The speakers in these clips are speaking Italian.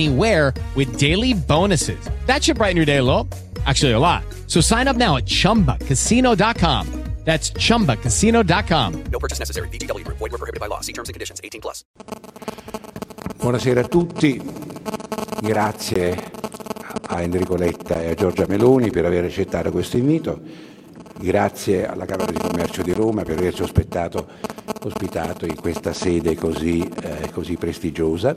anywhere with daily bonuses. That should brighten your day a little. Actually, a lot. So sign up now at chumbacasino.com. That's chumbacasino.com. No purchase necessary. VGW Group. Void were prohibited by law. See terms and conditions. 18 plus. Buonasera a tutti, grazie a Enrico Letta e a Giorgia Meloni per aver accettato questo invito, grazie alla Camera di Commercio di Roma per averci ospitato, ospitato in questa sede così, eh, così prestigiosa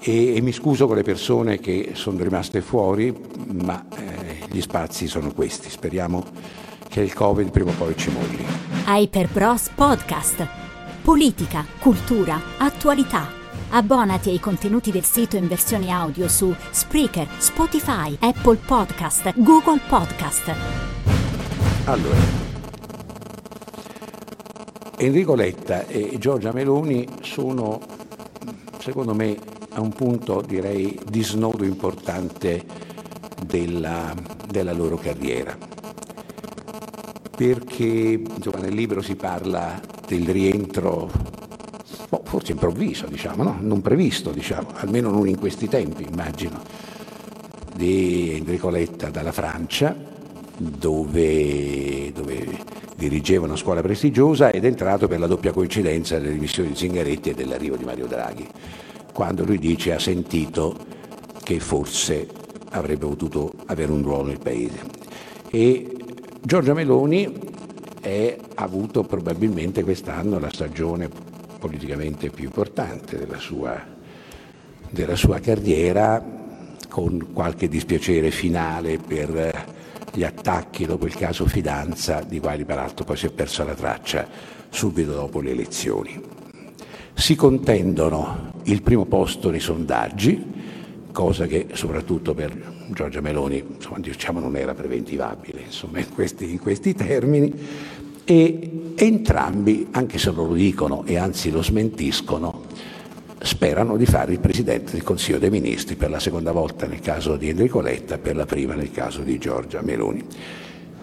e, e mi scuso con le persone che sono rimaste fuori, ma eh, gli spazi sono questi, speriamo che il Covid prima o poi ci molli. Hyper Bros Podcast. Politica, cultura, attualità. Abbonati ai contenuti del sito in versione audio su Spreaker, Spotify, Apple Podcast, Google Podcast. Allora, Enrico Letta e Giorgia Meloni sono, secondo me, a un punto direi di snodo importante della, della loro carriera. Perché insomma, nel libro si parla del rientro, boh, forse improvviso, diciamo, no? non previsto, diciamo, almeno non in questi tempi, immagino, di Enrico Letta dalla Francia, dove, dove dirigeva una scuola prestigiosa ed è entrato per la doppia coincidenza delle dimissioni di Zingaretti e dell'arrivo di Mario Draghi, quando lui dice ha sentito che forse avrebbe potuto avere un ruolo nel Paese. E Giorgia Meloni ha avuto probabilmente quest'anno la stagione politicamente più importante della sua, della sua carriera, con qualche dispiacere finale per gli attacchi dopo il caso Fidanza, di quali peraltro poi si è persa la traccia subito dopo le elezioni. Si contendono il primo posto nei sondaggi, cosa che soprattutto per Giorgia Meloni insomma, diciamo, non era preventivabile insomma, in, questi, in questi termini, e entrambi, anche se non lo dicono e anzi lo smentiscono, sperano di fare il Presidente del Consiglio dei Ministri per la seconda volta nel caso di Enrico Letta, per la prima nel caso di Giorgia Meloni.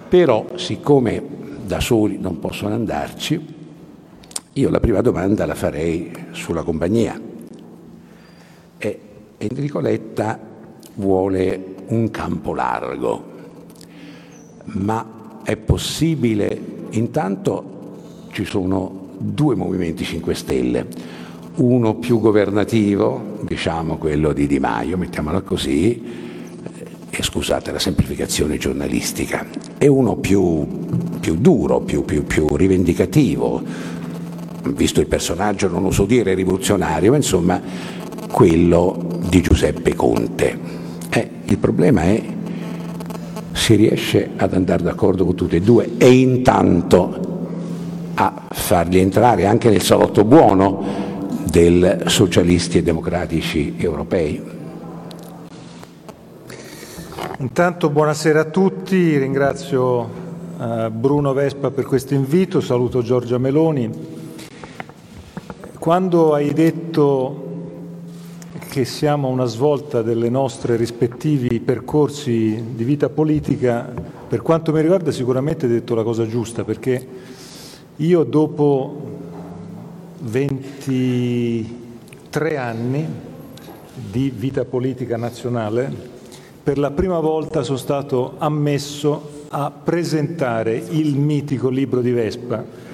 Però, siccome da soli non possono andarci, io la prima domanda la farei sulla compagnia. E Enrico Letta vuole un campo largo, ma è possibile, intanto ci sono due movimenti 5 Stelle, uno più governativo, diciamo quello di Di Maio, mettiamolo così, e scusate la semplificazione giornalistica, e uno più, più duro, più, più, più rivendicativo, visto il personaggio non oso dire rivoluzionario, ma insomma quello di Giuseppe Conte. Eh, il problema è si riesce ad andare d'accordo con tutti e due e intanto a farli entrare anche nel salotto buono del socialisti e democratici europei. Intanto buonasera a tutti, ringrazio eh, Bruno Vespa per questo invito, saluto Giorgia Meloni. Quando hai detto che siamo a una svolta delle nostre rispettivi percorsi di vita politica, per quanto mi riguarda sicuramente hai detto la cosa giusta, perché io dopo 23 anni di vita politica nazionale, per la prima volta sono stato ammesso a presentare il mitico libro di Vespa,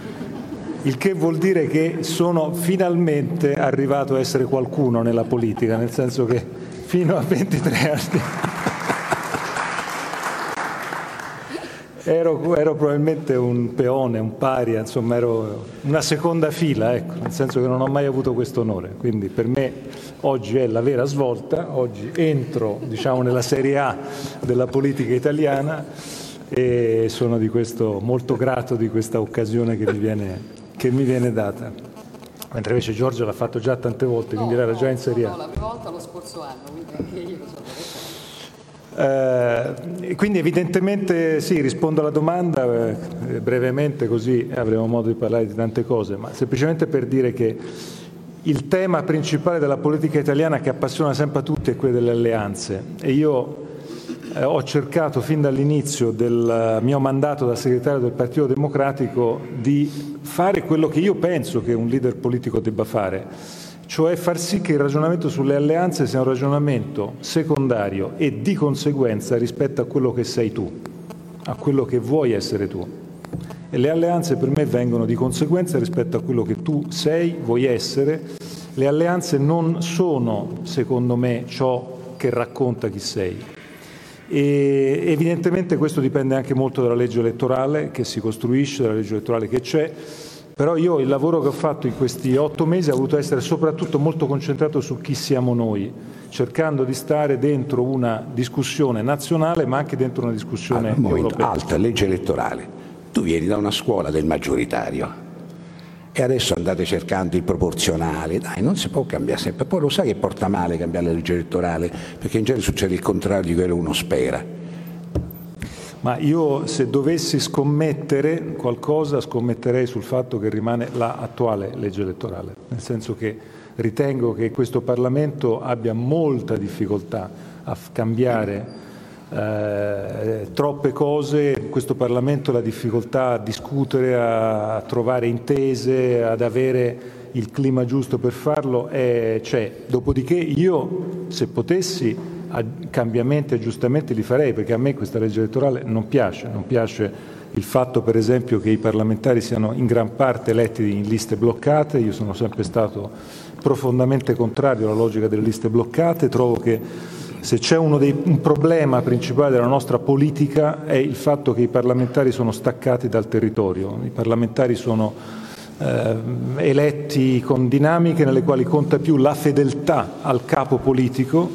il che vuol dire che sono finalmente arrivato a essere qualcuno nella politica, nel senso che fino a 23 anni Ero, ero, probabilmente un peone, un paria, insomma ero una seconda fila, ecco, nel senso che non ho mai avuto questo onore. Quindi per me oggi è la vera svolta, oggi entro diciamo, nella Serie A della politica italiana e sono di questo molto grato di questa occasione che mi viene, che mi viene data. Mentre invece Giorgio l'ha fatto già tante volte, quindi no, era già in Serie A. No, la prima volta lo scorso anno, quindi anche io lo so. Eh, quindi evidentemente sì, rispondo alla domanda eh, brevemente così avremo modo di parlare di tante cose, ma semplicemente per dire che il tema principale della politica italiana che appassiona sempre a tutti è quello delle alleanze e io eh, ho cercato fin dall'inizio del mio mandato da segretario del Partito Democratico di fare quello che io penso che un leader politico debba fare, cioè far sì che il ragionamento sulle alleanze sia un ragionamento secondario e di conseguenza rispetto a quello che sei tu, a quello che vuoi essere tu. E le alleanze per me vengono di conseguenza rispetto a quello che tu sei, vuoi essere. Le alleanze non sono, secondo me, ciò che racconta chi sei. E evidentemente questo dipende anche molto dalla legge elettorale che si costruisce, dalla legge elettorale che c'è, però io il lavoro che ho fatto in questi otto mesi ha voluto essere soprattutto molto concentrato su chi siamo noi, cercando di stare dentro una discussione nazionale ma anche dentro una discussione allora, europea. Alta, legge elettorale. Tu vieni da una scuola del maggioritario e adesso andate cercando il proporzionale, dai, non si può cambiare sempre. Poi lo sai che porta male cambiare la legge elettorale, perché in genere succede il contrario di quello che uno spera. Ma io se dovessi scommettere qualcosa, scommetterei sul fatto che rimane l'attuale legge elettorale, nel senso che ritengo che questo Parlamento abbia molta difficoltà a cambiare eh, troppe cose, questo Parlamento la difficoltà a discutere, a trovare intese, ad avere il clima giusto per farlo, eh, c'è. Dopodiché io, se potessi, cambiamenti e aggiustamenti li farei perché a me questa legge elettorale non piace, non piace il fatto per esempio che i parlamentari siano in gran parte eletti in liste bloccate, io sono sempre stato profondamente contrario alla logica delle liste bloccate, trovo che se c'è dei, un problema principale della nostra politica è il fatto che i parlamentari sono staccati dal territorio, i parlamentari sono eh, eletti con dinamiche nelle quali conta più la fedeltà al capo politico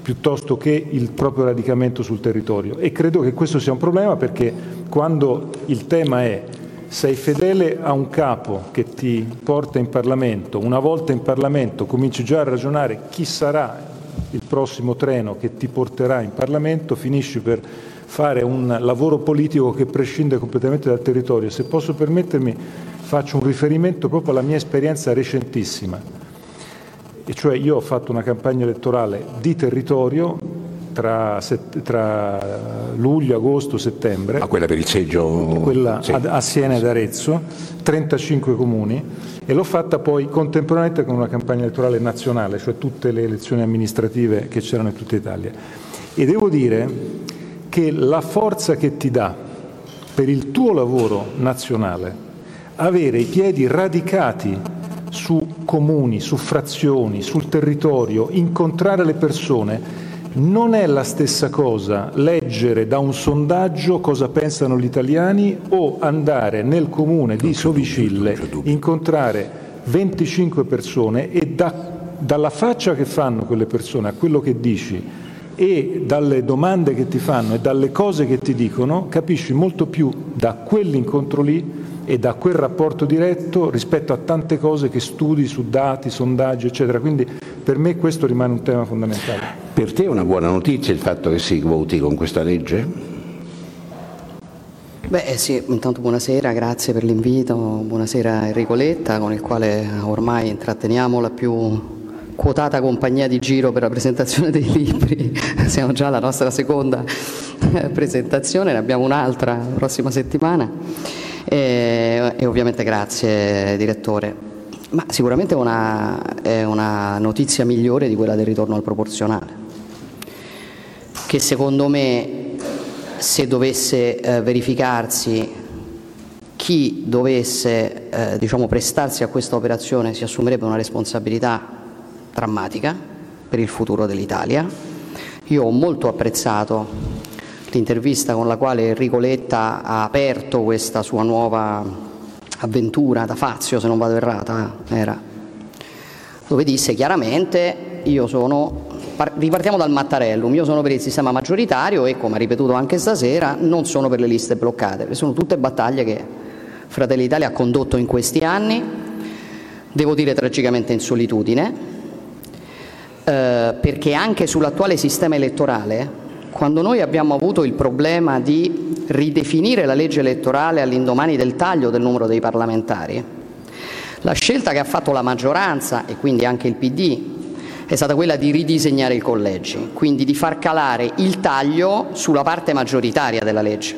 piuttosto che il proprio radicamento sul territorio. E credo che questo sia un problema perché quando il tema è sei fedele a un capo che ti porta in Parlamento, una volta in Parlamento cominci già a ragionare chi sarà il prossimo treno che ti porterà in Parlamento, finisci per fare un lavoro politico che prescinde completamente dal territorio. Se posso permettermi faccio un riferimento proprio alla mia esperienza recentissima e cioè io ho fatto una campagna elettorale di territorio tra, set, tra luglio, agosto, settembre. Ma quella per il seggio? Quella sì. a, a Siena ed Arezzo, 35 comuni, e l'ho fatta poi contemporaneamente con una campagna elettorale nazionale, cioè tutte le elezioni amministrative che c'erano in tutta Italia. E devo dire che la forza che ti dà per il tuo lavoro nazionale avere i piedi radicati su comuni, su frazioni, sul territorio, incontrare le persone, non è la stessa cosa leggere da un sondaggio cosa pensano gli italiani o andare nel comune di Sovicille, incontrare 25 persone e da, dalla faccia che fanno quelle persone a quello che dici e dalle domande che ti fanno e dalle cose che ti dicono capisci molto più da quell'incontro lì e da quel rapporto diretto rispetto a tante cose che studi su dati, sondaggi, eccetera. Quindi per me questo rimane un tema fondamentale. Per te è una buona notizia il fatto che si voti con questa legge? Beh eh sì, intanto buonasera, grazie per l'invito, buonasera Enrico Letta con il quale ormai intratteniamo la più quotata compagnia di giro per la presentazione dei libri, siamo già alla nostra seconda eh, presentazione, ne abbiamo un'altra la prossima settimana e, e ovviamente grazie direttore. Ma sicuramente una, è una notizia migliore di quella del ritorno al proporzionale, che secondo me se dovesse eh, verificarsi chi dovesse eh, diciamo, prestarsi a questa operazione si assumerebbe una responsabilità drammatica per il futuro dell'Italia. Io ho molto apprezzato l'intervista con la quale Enrico Letta ha aperto questa sua nuova avventura da Fazio, se non vado errata, eh, era, dove disse chiaramente io sono, ripartiamo dal Mattarellum, io sono per il sistema maggioritario e, come ha ripetuto anche stasera, non sono per le liste bloccate, sono tutte battaglie che Fratelli d'Italia ha condotto in questi anni, devo dire tragicamente in solitudine, eh, perché anche sull'attuale sistema elettorale quando noi abbiamo avuto il problema di ridefinire la legge elettorale all'indomani del taglio del numero dei parlamentari, la scelta che ha fatto la maggioranza e quindi anche il PD è stata quella di ridisegnare i collegi, quindi di far calare il taglio sulla parte maggioritaria della legge.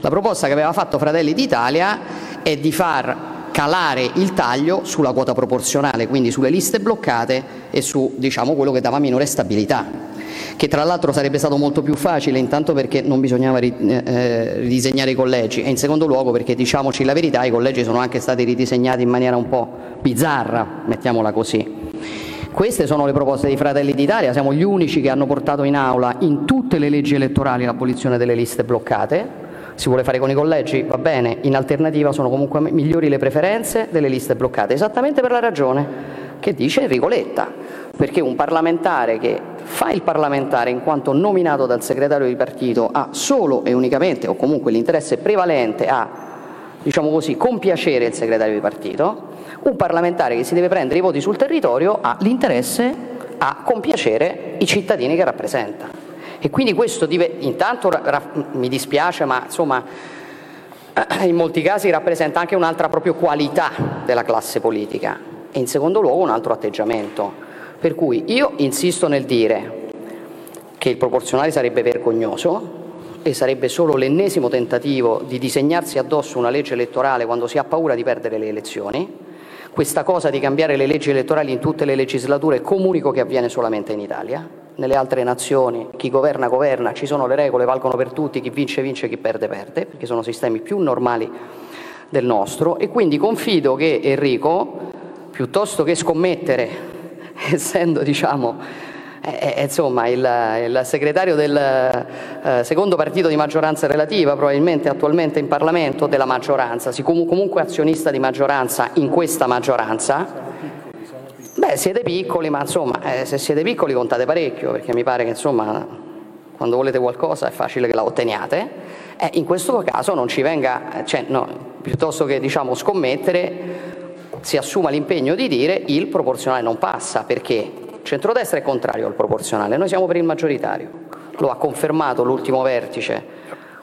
La proposta che aveva fatto Fratelli d'Italia è di far calare il taglio sulla quota proporzionale, quindi sulle liste bloccate e su diciamo, quello che dava minore stabilità che tra l'altro sarebbe stato molto più facile, intanto perché non bisognava eh, eh, ridisegnare i collegi e in secondo luogo perché diciamoci la verità, i collegi sono anche stati ridisegnati in maniera un po' bizzarra, mettiamola così. Queste sono le proposte di Fratelli d'Italia, siamo gli unici che hanno portato in aula in tutte le leggi elettorali l'abolizione delle liste bloccate. Si vuole fare con i collegi? Va bene, in alternativa sono comunque migliori le preferenze delle liste bloccate, esattamente per la ragione che dice Enrico perché un parlamentare che fa il parlamentare in quanto nominato dal segretario di partito ha solo e unicamente o comunque l'interesse prevalente a diciamo così, compiacere il segretario di partito, un parlamentare che si deve prendere i voti sul territorio ha l'interesse a compiacere i cittadini che rappresenta. E quindi questo dive, intanto mi dispiace, ma insomma in molti casi rappresenta anche un'altra proprio qualità della classe politica e in secondo luogo un altro atteggiamento. Per cui io insisto nel dire che il proporzionale sarebbe vergognoso e sarebbe solo l'ennesimo tentativo di disegnarsi addosso una legge elettorale quando si ha paura di perdere le elezioni. Questa cosa di cambiare le leggi elettorali in tutte le legislature comunico che avviene solamente in Italia. Nelle altre nazioni chi governa governa, ci sono le regole, valgono per tutti, chi vince vince, chi perde perde, perché sono sistemi più normali del nostro e quindi confido che Enrico, piuttosto che scommettere essendo diciamo, eh, eh, insomma, il, il, segretario del eh, secondo partito di maggioranza relativa, probabilmente attualmente in Parlamento della maggioranza, comunque azionista di maggioranza in questa maggioranza. Beh, siete piccoli, ma insomma, eh, se siete piccoli contate parecchio, perché mi pare che insomma, quando volete qualcosa è facile che la otteniate. Eh, in questo caso non ci venga, cioè, no, piuttosto che diciamo, scommettere, si assuma l'impegno di dire il proporzionale non passa, perché il centrodestra è contrario al proporzionale, noi siamo per il maggioritario, lo ha confermato l'ultimo vertice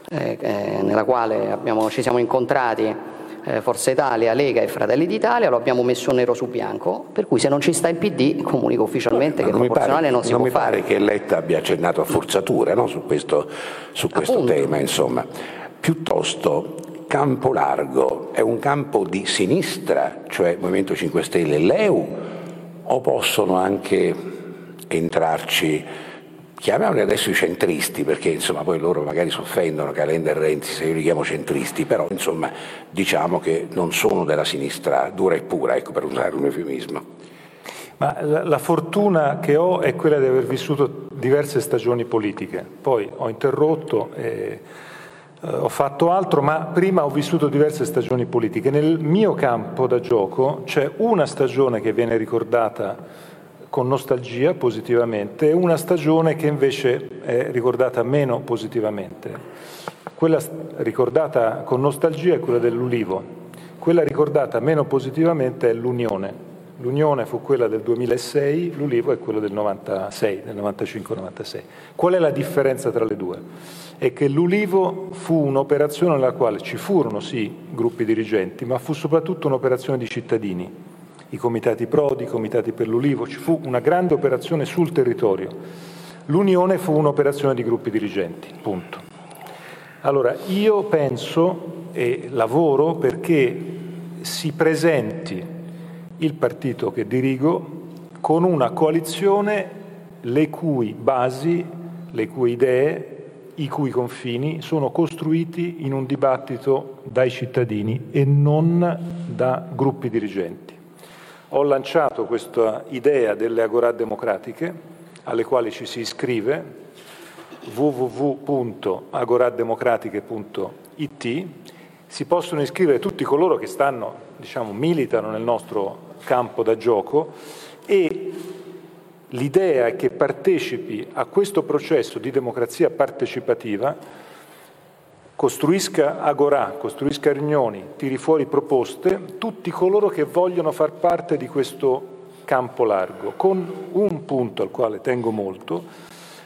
eh, eh, nella quale abbiamo, ci siamo incontrati eh, Forza Italia, Lega e Fratelli d'Italia, lo abbiamo messo nero su bianco, per cui se non ci sta il PD comunico ufficialmente no, che il proporzionale pare, non si non può fare. Non mi pare che Letta abbia accennato a forzature no, su questo, su questo tema, insomma. Piuttosto campo largo è un campo di sinistra, cioè Movimento 5 Stelle e Leu, o possono anche entrarci, chiamiamoli adesso i centristi, perché insomma poi loro magari si offendono Calenda e Renzi se io li chiamo centristi, però insomma diciamo che non sono della sinistra dura e pura, ecco per usare un eufemismo. Ma la, la, fortuna che ho è quella di aver vissuto diverse stagioni politiche, poi ho interrotto e ho fatto altro, ma prima ho vissuto diverse stagioni politiche. Nel mio campo da gioco c'è una stagione che viene ricordata con nostalgia positivamente e una stagione che invece è ricordata meno positivamente. Quella ricordata con nostalgia è quella dell'Ulivo, quella ricordata meno positivamente è l'Unione. L'Unione fu quella del 2006, l'Ulivo è quello del 96, del 95-96. Qual è la differenza tra le due? è che l'Ulivo fu un'operazione nella quale ci furono sì gruppi dirigenti, ma fu soprattutto un'operazione di cittadini, i comitati Prodi, i comitati per l'Ulivo, ci fu una grande operazione sul territorio. L'Unione fu un'operazione di gruppi dirigenti, punto. Allora, io penso e lavoro perché si presenti il partito che dirigo con una coalizione le cui basi, le cui idee i cui confini sono costruiti in un dibattito dai cittadini e non da gruppi dirigenti. Ho lanciato questa idea delle agorà democratiche alle quali ci si iscrive www.agorademocratiche.it si possono iscrivere tutti coloro che stanno, diciamo, militano nel nostro campo da gioco e l'idea è che partecipi a questo processo di democrazia partecipativa, costruisca agorà, costruisca riunioni, tiri fuori proposte, tutti coloro che vogliono far parte di questo campo largo, con un punto al quale tengo molto,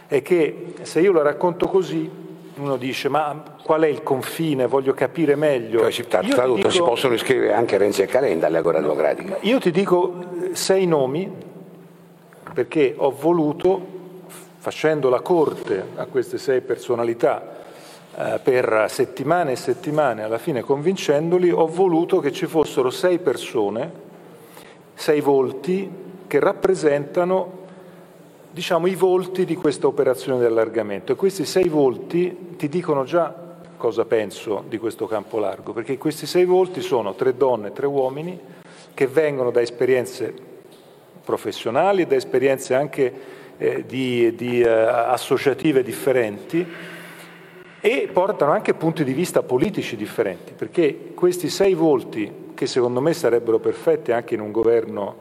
è che se io la racconto così, uno dice ma qual è il confine, voglio capire meglio. Cioè, tradotto, dico, si possono iscrivere anche Renzi e Calenda alle Agora Democratiche. Io ti dico sei nomi perché ho voluto, facendo la corte a queste sei personalità, eh, per settimane e settimane, alla fine convincendoli, ho voluto che ci fossero sei persone, sei volti che rappresentano diciamo, i volti di questa operazione di allargamento. E questi sei volti ti dicono già cosa penso di questo campo largo, perché questi sei volti sono tre donne e tre uomini che vengono da esperienze professionali da esperienze anche eh, di, di, eh, associative differenti e portano anche punti di vista politici differenti, perché questi sei volti, che secondo me sarebbero perfetti anche in un governo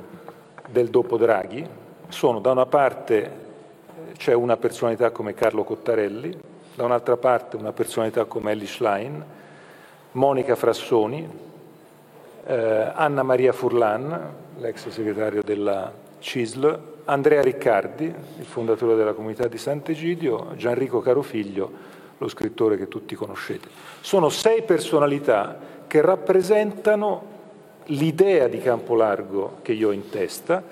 del dopo Draghi, sono da una parte eh, c'è una personalità come Carlo Cottarelli, da un'altra parte una personalità come Ellie Schlein, Monica Frassoni, eh, Anna Maria Furlan, l'ex segretario della CISL, Andrea Riccardi, il fondatore della comunità di Sant'Egidio, Gianrico Carofiglio, lo scrittore che tutti conoscete. Sono sei personalità che rappresentano l'idea di campo largo che io ho in testa,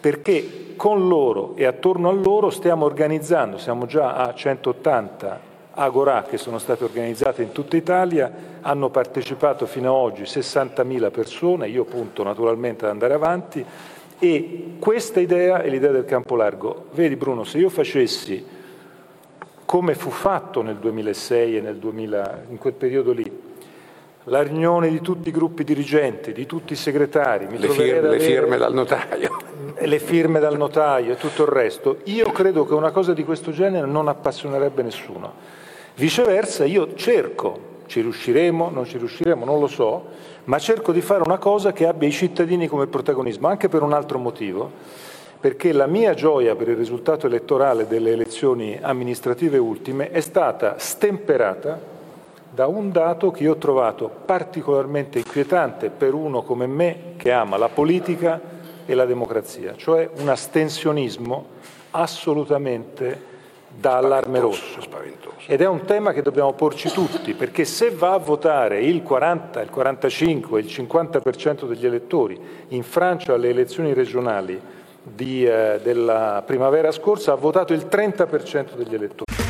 perché con loro e attorno a loro stiamo organizzando, siamo già a 180 Agorà che sono state organizzate in tutta Italia, hanno partecipato fino ad oggi 60.000 persone, io punto naturalmente ad andare avanti e questa idea è l'idea del campo largo. Vedi Bruno, se io facessi come fu fatto nel 2006 e nel 2000, in quel periodo lì, la riunione di tutti i gruppi dirigenti, di tutti i segretari, le firme, le firme dal notaio. Le firme dal notaio e tutto il resto, io credo che una cosa di questo genere non appassionerebbe nessuno. Viceversa, io cerco, ci riusciremo, non ci riusciremo, non lo so, ma cerco di fare una cosa che abbia i cittadini come protagonismo, anche per un altro motivo, perché la mia gioia per il risultato elettorale delle elezioni amministrative ultime è stata stemperata da un dato che io ho trovato particolarmente inquietante per uno come me che ama la politica e la democrazia, cioè un astensionismo assolutamente da allarme rosso. Spaventoso. Ed è un tema che dobbiamo porci tutti, perché se va a votare il 40, il 45, il 50% degli elettori in Francia alle elezioni regionali di, eh, della primavera scorsa ha votato il 30% degli elettori.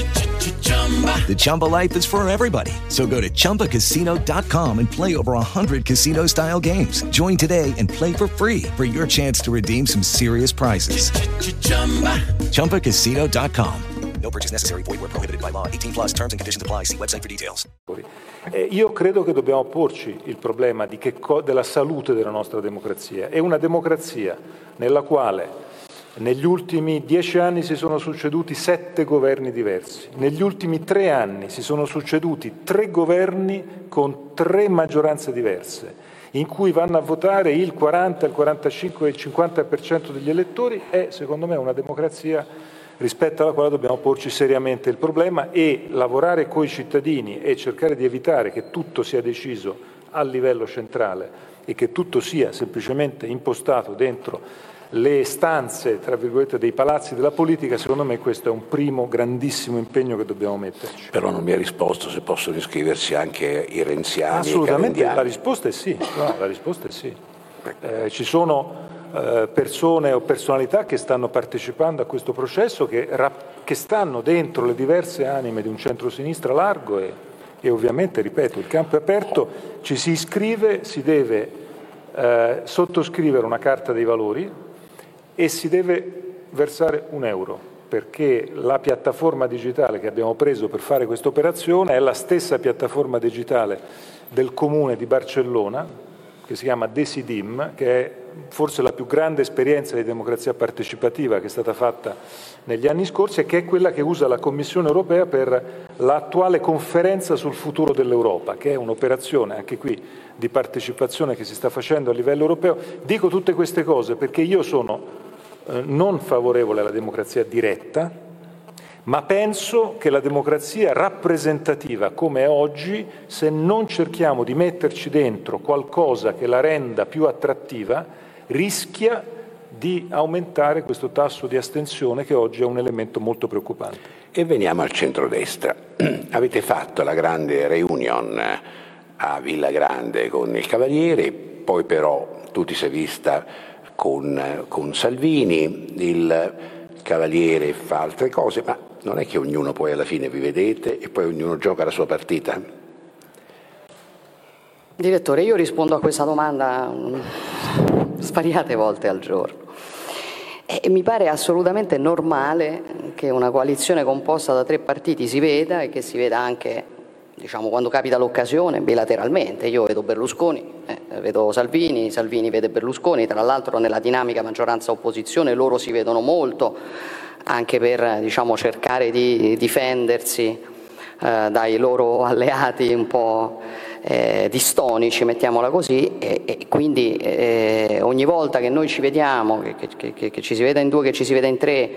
The Chumba life is for everybody. So go to ChumbaCasino.com and play over 100 casino style games. Join today and play for free for your chance to redeem some serious prizes. ChumbaCasino.com. No purchase necessary. Void where prohibited by law. 18 plus terms and conditions apply. See website for details. Eh, io credo che dobbiamo porci il problema co- della salute della nostra democrazia. È una democrazia nella quale negli ultimi dieci anni si sono succeduti sette governi diversi, negli ultimi tre anni si sono succeduti tre governi con tre maggioranze diverse, in cui vanno a votare il 40, il 45 e il 50% degli elettori, è secondo me una democrazia rispetto alla quale dobbiamo porci seriamente il problema e lavorare coi cittadini e cercare di evitare che tutto sia deciso a livello centrale e che tutto sia semplicemente impostato dentro le stanze, tra virgolette, dei palazzi della politica, secondo me questo è un primo grandissimo impegno che dobbiamo metterci. Però non mi ha risposto se possono iscriversi anche i renziani Assolutamente, la risposta è sì, no, la risposta è sì. Eh, ci sono eh, persone o personalità che stanno partecipando a questo processo, che, rap- che stanno dentro le diverse anime di un centrosinistra largo e, e ovviamente, ripeto, il campo è aperto, ci si iscrive, si deve eh, sottoscrivere una carta dei valori e si deve versare un euro perché la piattaforma digitale che abbiamo preso per fare questa operazione è la stessa piattaforma digitale del comune di Barcellona che si chiama Desidim, che è forse la più grande esperienza di democrazia partecipativa che è stata fatta negli anni scorsi e che è quella che usa la Commissione europea per l'attuale conferenza sul futuro dell'Europa, che è un'operazione anche qui di partecipazione che si sta facendo a livello europeo. Dico tutte queste cose perché io sono eh, non favorevole alla democrazia diretta, ma penso che la democrazia rappresentativa come è oggi, se non cerchiamo di metterci dentro qualcosa che la renda più attrattiva, rischia di aumentare questo tasso di astensione che oggi è un elemento molto preoccupante. E veniamo al centrodestra. Avete fatto la grande reunion a Villa Grande con il Cavaliere, poi però tu ti sei vista con, con Salvini, il Cavaliere fa altre cose, ma non è che ognuno poi alla fine vi vedete e poi ognuno gioca la sua partita? Direttore, io rispondo a questa domanda mm, svariate volte al giorno. E mi pare assolutamente normale che una coalizione composta da tre partiti si veda e che si veda anche, diciamo, quando capita l'occasione, bilateralmente. Io vedo Berlusconi, eh, vedo Salvini, Salvini vede Berlusconi, tra l'altro nella dinamica maggioranza-opposizione loro si vedono molto, anche per diciamo, cercare di difendersi eh, dai loro alleati un po' eh, distonici, mettiamola così, e, e quindi eh, ogni volta che noi ci vediamo, che, che, che, che ci si veda in due, che ci si veda in tre,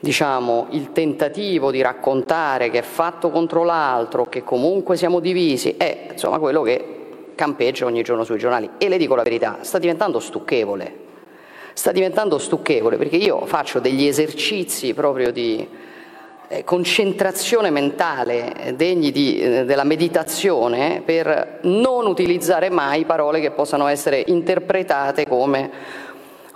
diciamo, il tentativo di raccontare che è fatto contro l'altro, che comunque siamo divisi, è insomma quello che campeggia ogni giorno sui giornali. E le dico la verità, sta diventando stucchevole. Sta diventando stucchevole perché io faccio degli esercizi proprio di eh, concentrazione mentale eh, degni di, eh, della meditazione per non utilizzare mai parole che possano essere interpretate come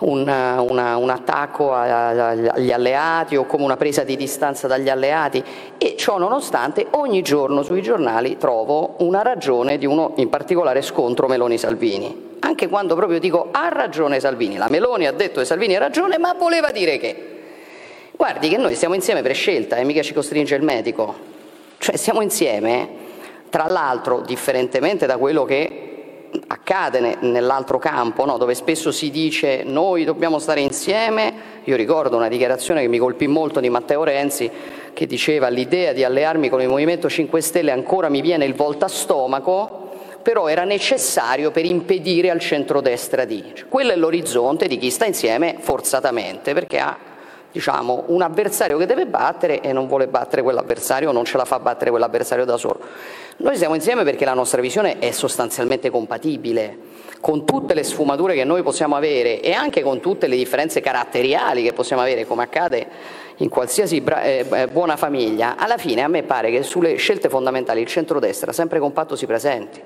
una, una, un attacco agli alleati o come una presa di distanza dagli alleati e ciò nonostante ogni giorno sui giornali trovo una ragione di uno in particolare scontro Meloni-Salvini. Anche quando proprio dico ha ragione Salvini, la Meloni ha detto che Salvini ha ragione, ma voleva dire che. Guardi che noi stiamo insieme per scelta e mica ci costringe il medico. Cioè siamo insieme, tra l'altro, differentemente da quello che accade nell'altro campo, no? dove spesso si dice noi dobbiamo stare insieme. Io ricordo una dichiarazione che mi colpì molto di Matteo Renzi che diceva l'idea di allearmi con il Movimento 5 Stelle ancora mi viene il volta stomaco, però era necessario per impedire al centrodestra di. Cioè, quello è l'orizzonte di chi sta insieme forzatamente, perché ha diciamo, un avversario che deve battere e non vuole battere quell'avversario, non ce la fa battere quell'avversario da solo. Noi siamo insieme perché la nostra visione è sostanzialmente compatibile con tutte le sfumature che noi possiamo avere e anche con tutte le differenze caratteriali che possiamo avere, come accade in qualsiasi bra- eh, buona famiglia, alla fine a me pare che sulle scelte fondamentali il centrodestra sempre compatto si presenti.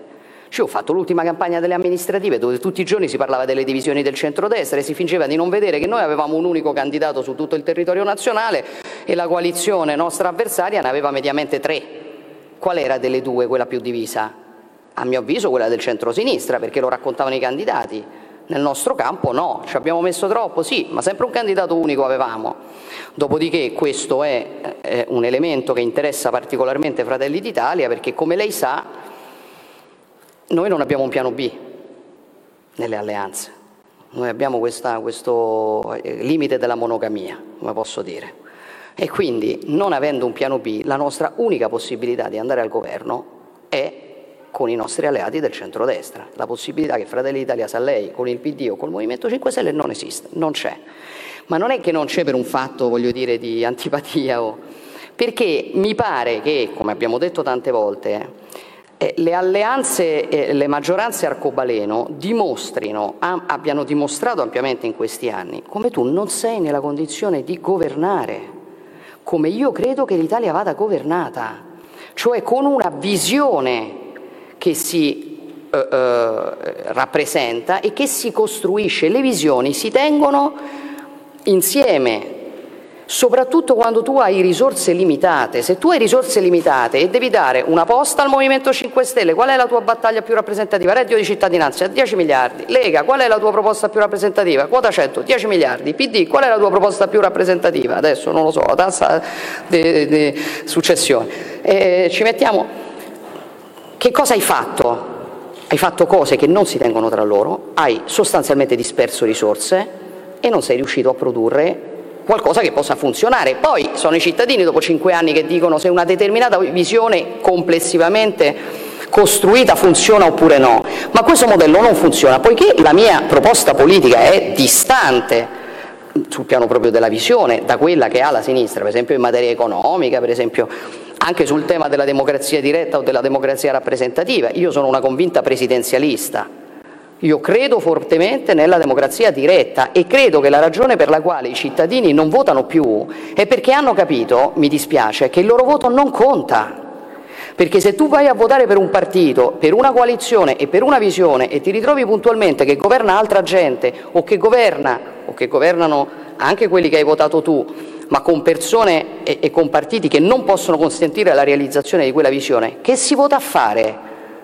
Cioè, ho fatto l'ultima campagna delle amministrative dove tutti i giorni si parlava delle divisioni del centrodestra e si fingeva di non vedere che noi avevamo un unico candidato su tutto il territorio nazionale e la coalizione nostra avversaria ne aveva mediamente tre. Qual era delle due quella più divisa? A mio avviso quella del centrosinistra, perché lo raccontavano i candidati. Nel nostro campo no, ci abbiamo messo troppo, sì, ma sempre un candidato unico avevamo. Dopodiché questo è eh, un elemento che interessa particolarmente Fratelli d'Italia perché come lei sa noi non abbiamo un piano B nelle alleanze, noi abbiamo questa, questo eh, limite della monogamia, come posso dire. E quindi, non avendo un piano B, la nostra unica possibilità di andare al governo è con i nostri alleati del centrodestra. La possibilità che Fratelli d'Italia sa lei con il PD o col Movimento 5 Stelle non esiste, non c'è. Ma non è che non c'è per un fatto, voglio dire, di antipatia o... perché mi pare che, come abbiamo detto tante volte, eh, le alleanze e le maggioranze arcobaleno dimostrino, abbiano dimostrato ampiamente in questi anni come tu non sei nella condizione di governare, come io credo che l'Italia vada governata, cioè con una visione che si eh, eh, rappresenta e che si costruisce. Le visioni si tengono insieme, soprattutto quando tu hai risorse limitate. Se tu hai risorse limitate e devi dare una posta al Movimento 5 Stelle, qual è la tua battaglia più rappresentativa? Reddito di cittadinanza, 10 miliardi. Lega, qual è la tua proposta più rappresentativa? Quota 100, 10 miliardi. PD, qual è la tua proposta più rappresentativa? Adesso non lo so, la tassa di successione. Eh, ci mettiamo... Che cosa hai fatto? Hai fatto cose che non si tengono tra loro, hai sostanzialmente disperso risorse e non sei riuscito a produrre qualcosa che possa funzionare. Poi sono i cittadini dopo cinque anni che dicono se una determinata visione complessivamente costruita funziona oppure no, ma questo modello non funziona poiché la mia proposta politica è distante sul piano proprio della visione da quella che ha la sinistra, per esempio in materia economica, per esempio anche sul tema della democrazia diretta o della democrazia rappresentativa. Io sono una convinta presidenzialista, io credo fortemente nella democrazia diretta e credo che la ragione per la quale i cittadini non votano più è perché hanno capito, mi dispiace, che il loro voto non conta. Perché se tu vai a votare per un partito, per una coalizione e per una visione e ti ritrovi puntualmente che governa altra gente o che governa o che governano anche quelli che hai votato tu, ma con persone e, e con partiti che non possono consentire la realizzazione di quella visione, che si vota a fare?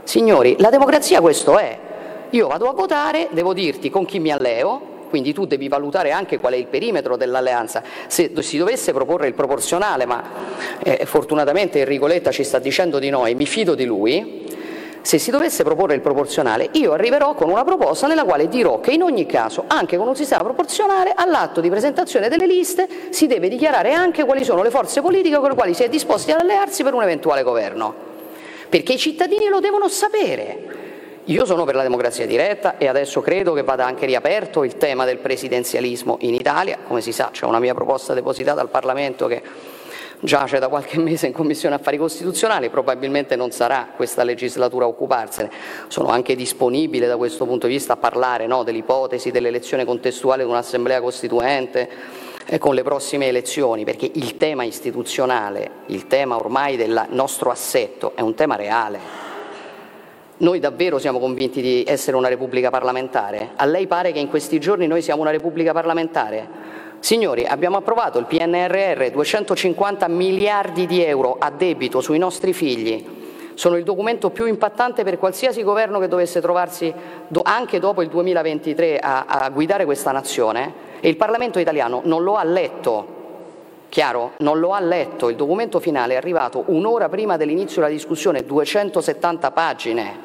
Signori, la democrazia questo è. Io vado a votare, devo dirti con chi mi alleo, quindi tu devi valutare anche qual è il perimetro dell'alleanza. Se si dovesse proporre il proporzionale, ma eh, fortunatamente Enrico Letta ci sta dicendo di noi, mi fido di lui, se si dovesse proporre il proporzionale, io arriverò con una proposta nella quale dirò che in ogni caso, anche con un sistema proporzionale, all'atto di presentazione delle liste si deve dichiarare anche quali sono le forze politiche con le quali si è disposti ad allearsi per un eventuale governo. Perché i cittadini lo devono sapere. Io sono per la democrazia diretta e adesso credo che vada anche riaperto il tema del presidenzialismo in Italia. Come si sa c'è una mia proposta depositata al Parlamento che giace da qualche mese in Commissione Affari Costituzionali, probabilmente non sarà questa legislatura a occuparsene. Sono anche disponibile da questo punto di vista a parlare no, dell'ipotesi dell'elezione contestuale di un'assemblea costituente eh, con le prossime elezioni, perché il tema istituzionale, il tema ormai del nostro assetto è un tema reale. Noi davvero siamo convinti di essere una Repubblica parlamentare? A lei pare che in questi giorni noi siamo una Repubblica parlamentare? Signori, abbiamo approvato il PNRR, 250 miliardi di euro a debito sui nostri figli. Sono il documento più impattante per qualsiasi governo che dovesse trovarsi anche dopo il 2023 a, a guidare questa nazione e il Parlamento italiano non lo ha letto. Chiaro? Non lo ha letto. Il documento finale è arrivato un'ora prima dell'inizio della discussione, 270 pagine.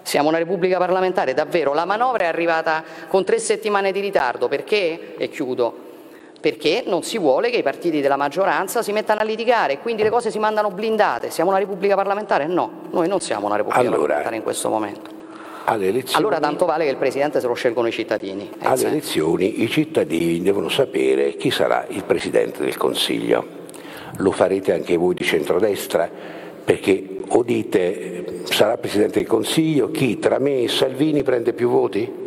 Siamo una Repubblica parlamentare, davvero. La manovra è arrivata con tre settimane di ritardo perché, e chiudo, perché non si vuole che i partiti della maggioranza si mettano a litigare e quindi le cose si mandano blindate. Siamo una Repubblica parlamentare? No, noi non siamo una Repubblica allora, parlamentare in questo momento. Allora tanto vale che il Presidente se lo scelgono i cittadini. Alle elezioni i cittadini devono sapere chi sarà il Presidente del Consiglio. Lo farete anche voi di centrodestra perché o dite sarà Presidente del Consiglio, chi tra me e Salvini prende più voti?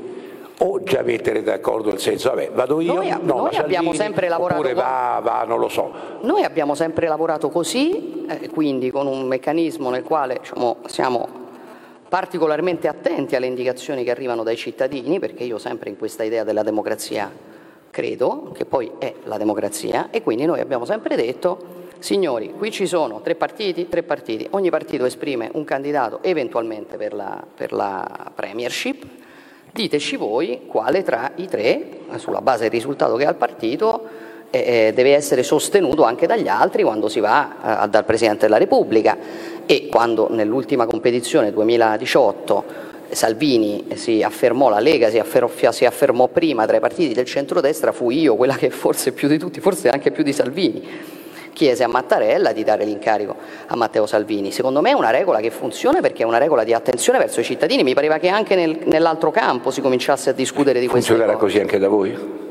O già mettere d'accordo nel senso, vabbè, vado io, noi, no, noi Salvini, abbiamo sempre lavorato oppure va, va, non lo so. Noi abbiamo sempre lavorato così, eh, quindi con un meccanismo nel quale diciamo, siamo particolarmente attenti alle indicazioni che arrivano dai cittadini, perché io sempre in questa idea della democrazia credo, che poi è la democrazia, e quindi noi abbiamo sempre detto Signori, qui ci sono tre partiti, tre partiti, ogni partito esprime un candidato eventualmente per la, per la premiership, diteci voi quale tra i tre, sulla base del risultato che ha il partito, eh, deve essere sostenuto anche dagli altri quando si va eh, dal Presidente della Repubblica e quando nell'ultima competizione 2018 Salvini si affermò, la Lega si affermò, si affermò prima tra i partiti del centrodestra, fu io quella che forse più di tutti, forse anche più di Salvini, chiese a Mattarella di dare l'incarico a Matteo Salvini. Secondo me è una regola che funziona perché è una regola di attenzione verso i cittadini. Mi pareva che anche nel, nell'altro campo si cominciasse a discutere di questo. Funzionerà così anche da voi?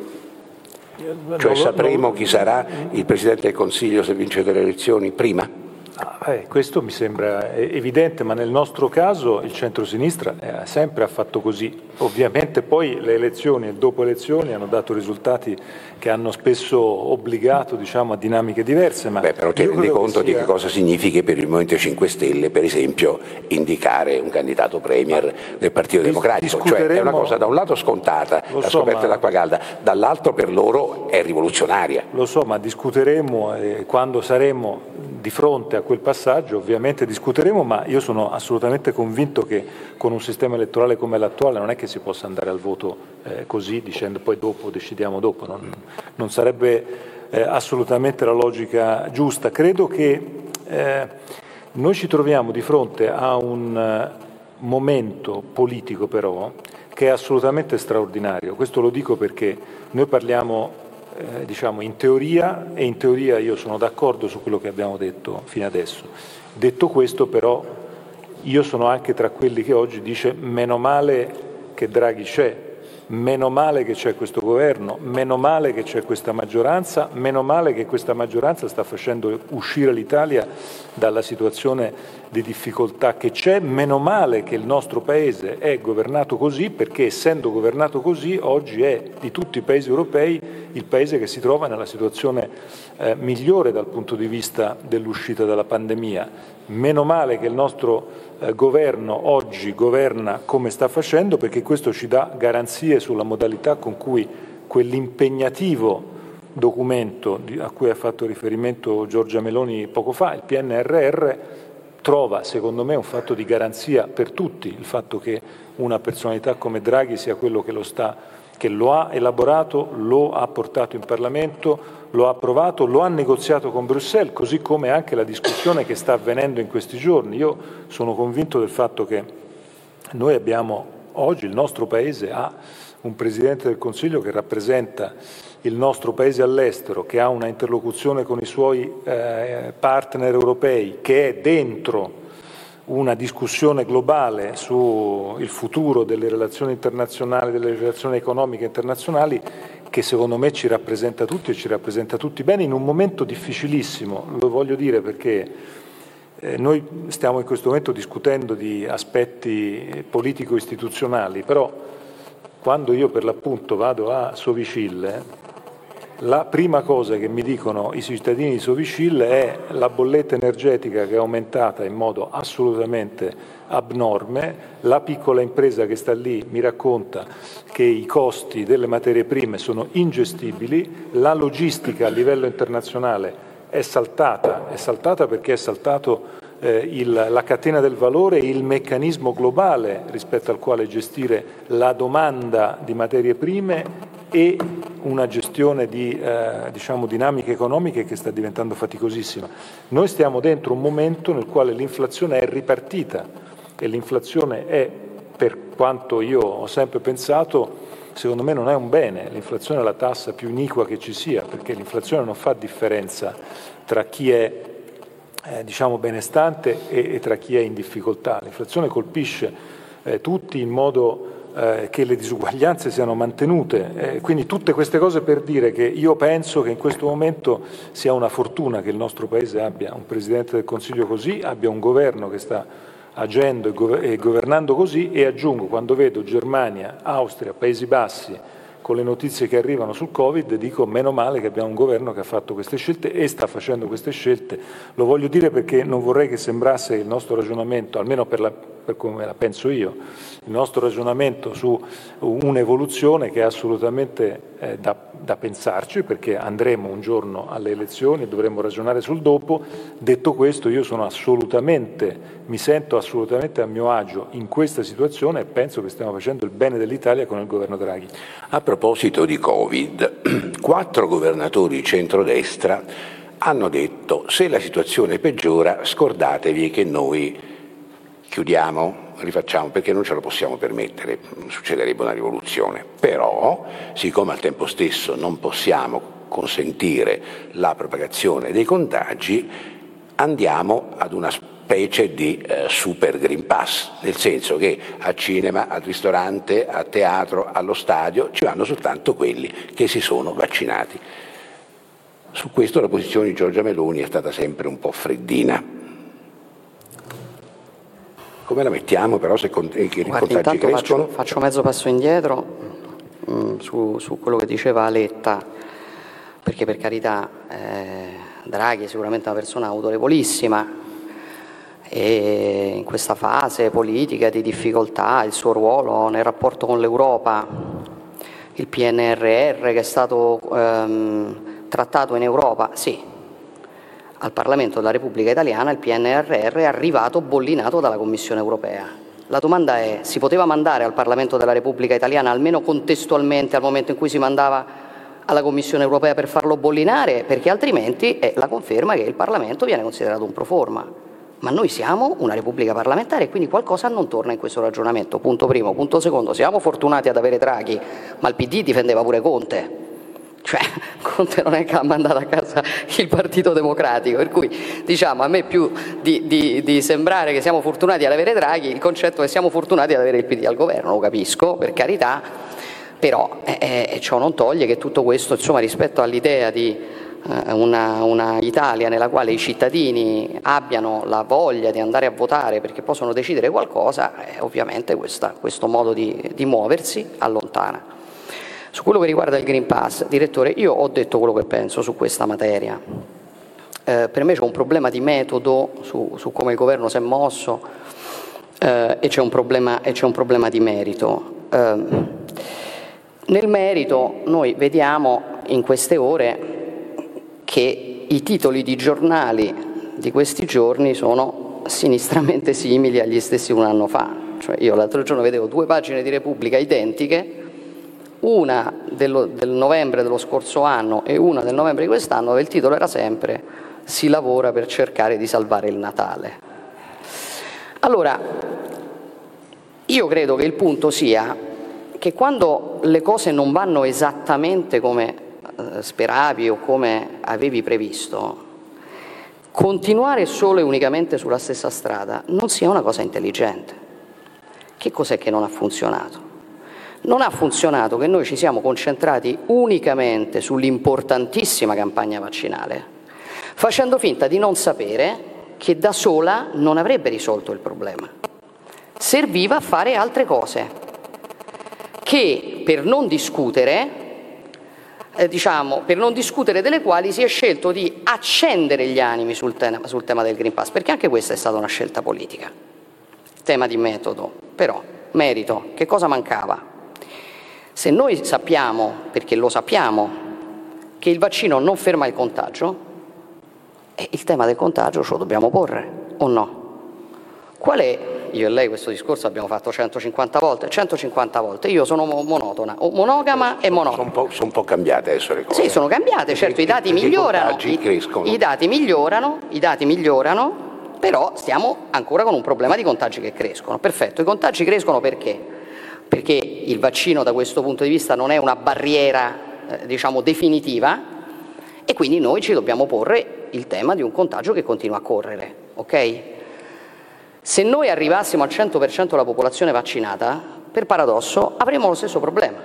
Cioè sapremo chi sarà il Presidente del Consiglio se vincete le elezioni prima? Ah, questo mi sembra evidente, ma nel nostro caso il centro-sinistra eh, sempre ha fatto così. Ovviamente poi le elezioni e dopo elezioni hanno dato risultati che hanno spesso obbligato diciamo, a dinamiche diverse. Ma Beh, però ti rendi conto che sia... di che cosa significhi per il Movimento 5 Stelle, per esempio, indicare un candidato premier del Partito Dis- Democratico? Cioè è una cosa da un lato scontata, la so, scoperta ma... dell'acqua calda, dall'altro per loro è rivoluzionaria. Lo so, ma discuteremo eh, quando saremo di fronte a quel passaggio ovviamente discuteremo, ma io sono assolutamente convinto che con un sistema elettorale come l'attuale non è che si possa andare al voto eh, così dicendo poi dopo decidiamo dopo, non, non sarebbe eh, assolutamente la logica giusta. Credo che eh, noi ci troviamo di fronte a un eh, momento politico però che è assolutamente straordinario. Questo lo dico perché noi parliamo eh, diciamo in teoria e in teoria io sono d'accordo su quello che abbiamo detto fino adesso. Detto questo però io sono anche tra quelli che oggi dice meno male che Draghi c'è, meno male che c'è questo governo, meno male che c'è questa maggioranza, meno male che questa maggioranza sta facendo uscire l'Italia dalla situazione di difficoltà che c'è, meno male che il nostro Paese è governato così perché essendo governato così oggi è di tutti i Paesi europei il Paese che si trova nella situazione eh, migliore dal punto di vista dell'uscita dalla pandemia. Meno male che il nostro eh, governo oggi governa come sta facendo perché questo ci dà garanzie sulla modalità con cui quell'impegnativo documento a cui ha fatto riferimento Giorgia Meloni poco fa, il PNRR, trova secondo me un fatto di garanzia per tutti, il fatto che una personalità come Draghi sia quello che lo, sta, che lo ha elaborato, lo ha portato in Parlamento, lo ha approvato, lo ha negoziato con Bruxelles, così come anche la discussione che sta avvenendo in questi giorni. Io sono convinto del fatto che noi abbiamo oggi, il nostro Paese ha un Presidente del Consiglio che rappresenta il nostro Paese all'estero, che ha una interlocuzione con i suoi eh, partner europei, che è dentro una discussione globale sul futuro delle relazioni internazionali, delle relazioni economiche internazionali che secondo me ci rappresenta tutti e ci rappresenta tutti bene in un momento difficilissimo, lo voglio dire perché eh, noi stiamo in questo momento discutendo di aspetti politico-istituzionali, però quando io per l'appunto vado a Sovicille, la prima cosa che mi dicono i cittadini di Sovicille è la bolletta energetica che è aumentata in modo assolutamente abnorme, la piccola impresa che sta lì mi racconta che i costi delle materie prime sono ingestibili, la logistica a livello internazionale è saltata, è saltata perché è saltato eh, il, la catena del valore e il meccanismo globale rispetto al quale gestire la domanda di materie prime e una gestione di eh, diciamo, dinamiche economiche che sta diventando faticosissima. Noi stiamo dentro un momento nel quale l'inflazione è ripartita e l'inflazione è, per quanto io ho sempre pensato, secondo me non è un bene, l'inflazione è la tassa più iniqua che ci sia, perché l'inflazione non fa differenza tra chi è eh, diciamo benestante e, e, tra chi è in difficoltà. L'inflazione colpisce eh, tutti in modo eh, che le disuguaglianze siano mantenute. Eh, quindi tutte queste cose per dire che io penso che in questo momento sia una fortuna che il nostro Paese abbia un Presidente del Consiglio così, abbia un governo che sta agendo e, gov- governando così e aggiungo quando vedo Germania, Austria, Paesi Bassi, con le notizie che arrivano sul Covid, dico meno male che abbiamo un governo che ha fatto queste scelte e sta facendo queste scelte. Lo voglio dire perché non vorrei che sembrasse il nostro ragionamento, almeno per, la, per come la penso io, il nostro ragionamento su un'evoluzione che è assolutamente eh, da, da, pensarci, perché andremo un giorno alle elezioni e dovremo ragionare sul dopo. Detto questo, io sono assolutamente, mi sento assolutamente a mio agio in questa situazione e penso che stiamo facendo il bene dell'Italia con il governo Draghi. A proposito di Covid, quattro governatori centrodestra hanno detto se la situazione peggiora scordatevi che noi chiudiamo rifacciamo perché non ce lo possiamo permettere, succederebbe una rivoluzione. Però, siccome al tempo stesso non possiamo consentire la propagazione dei contagi, andiamo ad una specie di eh, super Green Pass, nel senso che a cinema, al ristorante, a teatro, allo stadio ci vanno soltanto quelli che si sono vaccinati. Su questo la posizione di Giorgia Meloni è stata sempre un po' freddina Come la mettiamo però se con- i Guardi, contagi intanto crescono? faccio, faccio mezzo passo indietro mm, su, su quello che diceva Letta, perché per carità eh, Draghi è sicuramente una persona autorevolissima e in questa fase politica di difficoltà il suo ruolo nel rapporto con l'Europa, il PNRR che è stato ehm, trattato in Europa, sì, al Parlamento della Repubblica Italiana il PNRR è arrivato bollinato dalla Commissione europea. La domanda è, si poteva mandare al Parlamento della Repubblica Italiana almeno contestualmente al momento in cui si mandava alla Commissione europea per farlo bollinare? Perché altrimenti è la conferma che il Parlamento viene considerato un pro forma. Ma noi siamo una Repubblica parlamentare e quindi qualcosa non torna in questo ragionamento. Punto primo. Punto secondo, siamo fortunati ad avere Draghi, ma il PD difendeva pure Conte. Cioè, Conte non è che ha mandato a casa il Partito Democratico, per cui diciamo a me più di, di- di sembrare che siamo fortunati ad avere Draghi, il concetto è che siamo fortunati ad avere il PD al governo, lo capisco, per carità, però eh, eh, ciò non toglie che tutto questo, insomma, rispetto all'idea di eh, una, una Italia nella quale i cittadini abbiano la voglia di andare a votare perché possono decidere qualcosa, eh, ovviamente questa- questo modo di, di muoversi allontana. Su quello che riguarda il Green Pass, direttore, io ho detto quello che penso su questa materia. Eh, per me c'è un problema di metodo su, su come il governo si è mosso eh, e, c'è un problema, e c'è un problema di merito. Eh, nel merito noi vediamo in queste ore che i titoli di giornali di questi giorni sono sinistramente simili agli stessi un anno fa. Cioè io l'altro giorno vedevo due pagine di Repubblica identiche, una dello- del novembre dello scorso anno e una del novembre di quest'anno, dove il titolo era sempre Si lavora per cercare di salvare il Natale. Allora, io credo che il punto sia che quando le cose non vanno esattamente come eh, speravi o come avevi previsto, continuare solo e unicamente sulla stessa strada non sia una cosa intelligente. Che cos'è che non ha funzionato? Non ha funzionato che noi ci siamo concentrati unicamente sull'importantissima campagna vaccinale, facendo finta di non sapere che da sola non avrebbe risolto il problema. Serviva a fare altre cose che per non discutere eh, diciamo, per non discutere delle quali si è scelto di accendere gli animi sul tema, sul tema del Green Pass, perché anche questa è stata una scelta politica. Tema di metodo, però, merito, che cosa mancava? Se noi sappiamo, perché lo sappiamo, che il vaccino non ferma il contagio, il tema del contagio ce lo dobbiamo porre, o no? Qual è, io e lei questo discorso abbiamo fatto 150 volte, 150 volte, io sono mo- monotona, o monogama e monotona. Sono un, po', sono un po' cambiate adesso le cose. Sì, sono cambiate, certo, i dati migliorano, i, i dati migliorano, i dati migliorano, però stiamo ancora con un problema di contagi che crescono. Perfetto, i contagi crescono perché? Perché il vaccino da questo punto di vista non è una barriera, eh, diciamo, definitiva e quindi noi ci dobbiamo porre il tema di un contagio che continua a correre, ok? Se noi arrivassimo al 100% della popolazione vaccinata, per paradosso avremo lo stesso problema.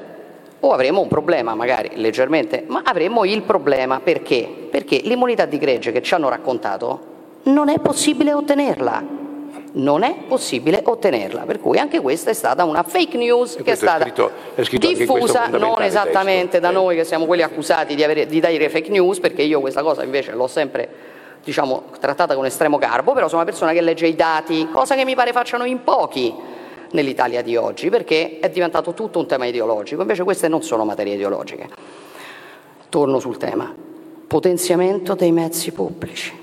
O avremo un problema magari leggermente, ma avremo il problema perché? Perché l'immunità di gregge che ci hanno raccontato non è possibile ottenerla. Non è possibile ottenerla, per cui anche questa è stata una fake news che è stata scritto- è scritto diffusa non esattamente testo. da noi che siamo quelli accusati di, avere, di dire fake news, perché io questa cosa invece l'ho sempre diciamo, trattata con estremo garbo, però sono una persona che legge i dati, cosa che mi pare facciano in pochi nell'Italia di oggi, perché è diventato tutto un tema ideologico, invece queste non sono materie ideologiche. Torno sul tema. Potenziamento dei mezzi pubblici.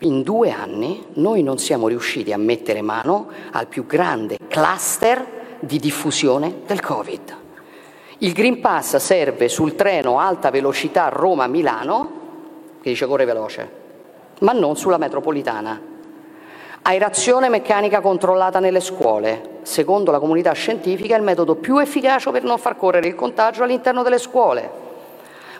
In due anni noi non siamo riusciti a mettere mano al più grande cluster di diffusione del Covid. Il Green Pass serve sul treno alta velocità Roma-Milano, che dice corre veloce, ma non sulla metropolitana. Aerazione meccanica controllata nelle scuole. Secondo la comunità scientifica è il metodo più efficace per non far correre il contagio all'interno delle scuole.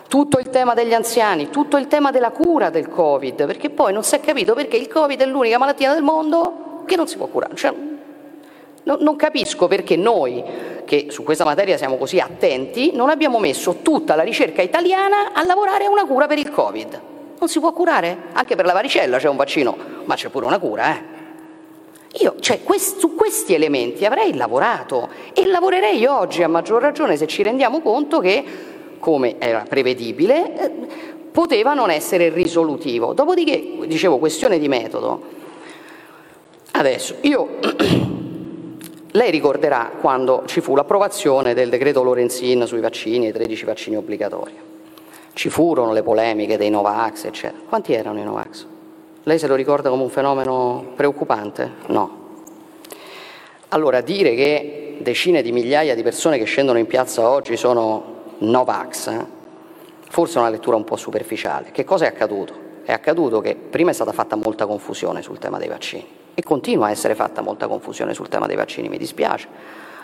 Tutto il tema degli anziani, tutto il tema della cura del Covid, perché poi non si è capito perché il Covid è l'unica malattia del mondo che non si può curare. Cioè, no- non capisco perché noi, che su questa materia siamo così attenti, non abbiamo messo tutta la ricerca italiana a lavorare a una cura per il Covid. Non si può curare? Anche per la varicella c'è un vaccino, ma c'è pure una cura, eh. Io cioè, quest, su questi elementi avrei lavorato e lavorerei oggi a maggior ragione se ci rendiamo conto che, come era prevedibile, eh, poteva non essere risolutivo. Dopodiché, dicevo, questione di metodo. Adesso, io lei ricorderà quando ci fu l'approvazione del decreto Lorenzin sui vaccini, i 13 vaccini obbligatori. Ci furono le polemiche dei Novax, eccetera. Quanti erano i Novax? Lei se lo ricorda come un fenomeno preoccupante? No. Allora, dire che decine di migliaia di persone che scendono in piazza oggi sono Novax, forse una lettura un po' superficiale. Che cosa è accaduto? È accaduto che prima è stata fatta molta confusione sul tema dei vaccini e continua a essere fatta molta confusione sul tema dei vaccini, mi dispiace.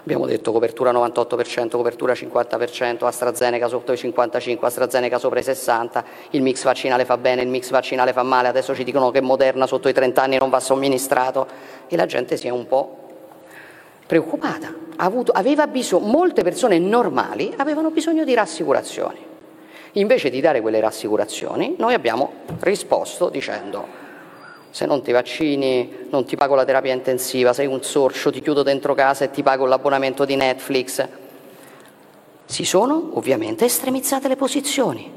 Abbiamo detto copertura 98%, copertura 50%, AstraZeneca sotto i 55, AstraZeneca sopra i 60, il mix vaccinale fa bene, il mix vaccinale fa male, adesso ci dicono che Moderna sotto i 30 anni non va somministrato e la gente si è un po' preoccupata. Avuto, aveva bisogno, molte persone normali avevano bisogno di rassicurazioni. Invece di dare quelle rassicurazioni, noi abbiamo risposto dicendo se non ti vaccini non ti pago la terapia intensiva, sei un sorcio, ti chiudo dentro casa e ti pago l'abbonamento di Netflix. Si sono ovviamente estremizzate le posizioni.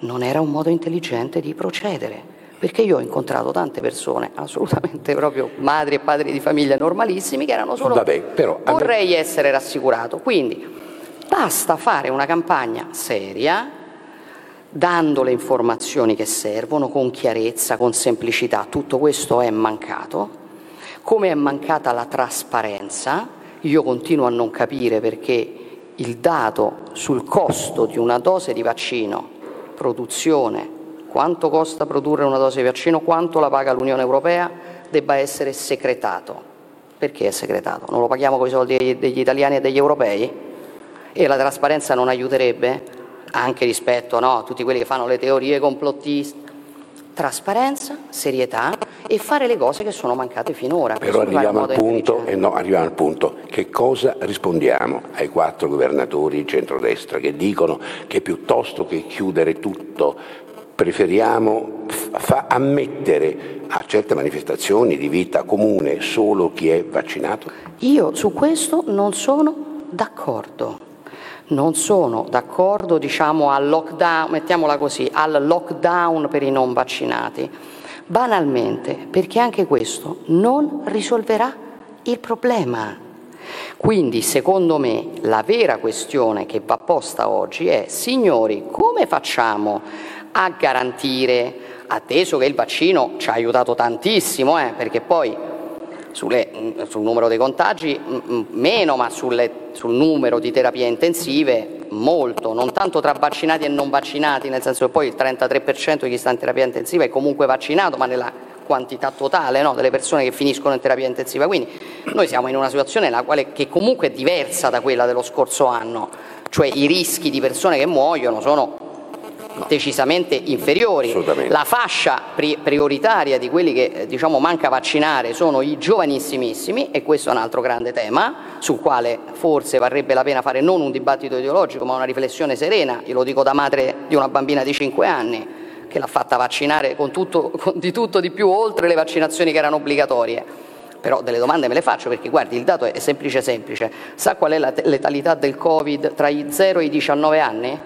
Non era un modo intelligente di procedere, perché io ho incontrato tante persone, assolutamente proprio madri e padri di famiglia normalissimi, che erano solo Vabbè, però, vorrei essere rassicurato. Quindi basta fare una campagna seria, dando le informazioni che servono con chiarezza, con semplicità. Tutto questo è mancato. Come è mancata la trasparenza, io continuo a non capire perché il dato sul costo di una dose di vaccino, produzione, quanto costa produrre una dose di vaccino, quanto la paga l'Unione Europea, debba essere segretato. Perché è segretato? Non lo paghiamo con i soldi degli italiani e degli europei? E la trasparenza non aiuterebbe? anche rispetto no, a tutti quelli che fanno le teorie complottiste. Trasparenza, serietà e fare le cose che sono mancate finora. Però arriviamo al, punto, eh no, arriviamo al punto, che cosa rispondiamo ai quattro governatori di centrodestra che dicono che piuttosto che chiudere tutto preferiamo fa ammettere a certe manifestazioni di vita comune solo chi è vaccinato? Io su questo non sono d'accordo non sono d'accordo diciamo, al lockdown, mettiamola così, al lockdown per i non vaccinati, banalmente perché anche questo non risolverà il problema. Quindi secondo me la vera questione che va posta oggi è, signori, come facciamo a garantire, atteso che il vaccino ci ha aiutato tantissimo, eh, perché poi sulle, sul numero dei contagi meno, ma sulle, sul numero di terapie intensive molto, non tanto tra vaccinati e non vaccinati, nel senso che poi il 33% di chi sta in terapia intensiva è comunque vaccinato, ma nella quantità totale no, delle persone che finiscono in terapia intensiva. Quindi noi siamo in una situazione quale, che comunque è diversa da quella dello scorso anno, cioè i rischi di persone che muoiono sono decisamente inferiori. La fascia pri- prioritaria di quelli che eh, diciamo, manca vaccinare sono i giovanissimissimi e questo è un altro grande tema sul quale forse varrebbe la pena fare non un dibattito ideologico ma una riflessione serena, io lo dico da madre di una bambina di 5 anni che l'ha fatta vaccinare con tutto, con di tutto di più oltre le vaccinazioni che erano obbligatorie. Però delle domande me le faccio perché guardi il dato è semplice semplice. Sa qual è la letalità del covid tra i 0 e i 19 anni?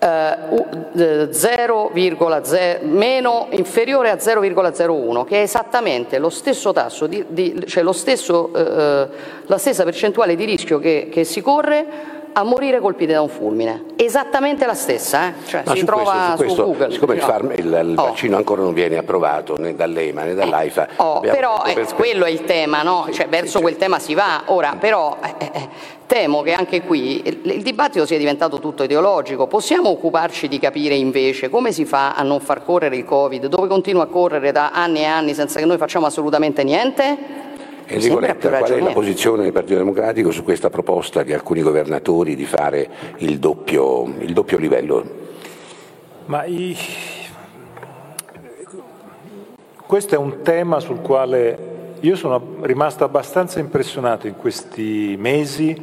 0,0 eh, meno inferiore a 0,01 che è esattamente lo stesso tasso di, di, cioè lo stesso, eh, eh, la stessa percentuale di rischio che, che si corre a morire colpite da un fulmine. Esattamente la stessa, eh? cioè, si trova questo, su, questo, Google. Siccome il, farm, il, il oh. vaccino ancora non viene approvato né dall'EMA né dall'AIFA. Eh, oh, però eh, quello è il tema, no? cioè, verso sì, quel tema si va. Ora, però eh, eh, temo che anche qui il, il dibattito sia diventato tutto ideologico. Possiamo occuparci di capire invece come si fa a non far correre il Covid, dove continua a correre da anni e anni senza che noi facciamo assolutamente niente? Enrico Letta, qual è la posizione del Partito Democratico su questa proposta di alcuni governatori di fare il doppio, il doppio livello? Ma i... Questo è un tema sul quale io sono rimasto abbastanza impressionato in questi mesi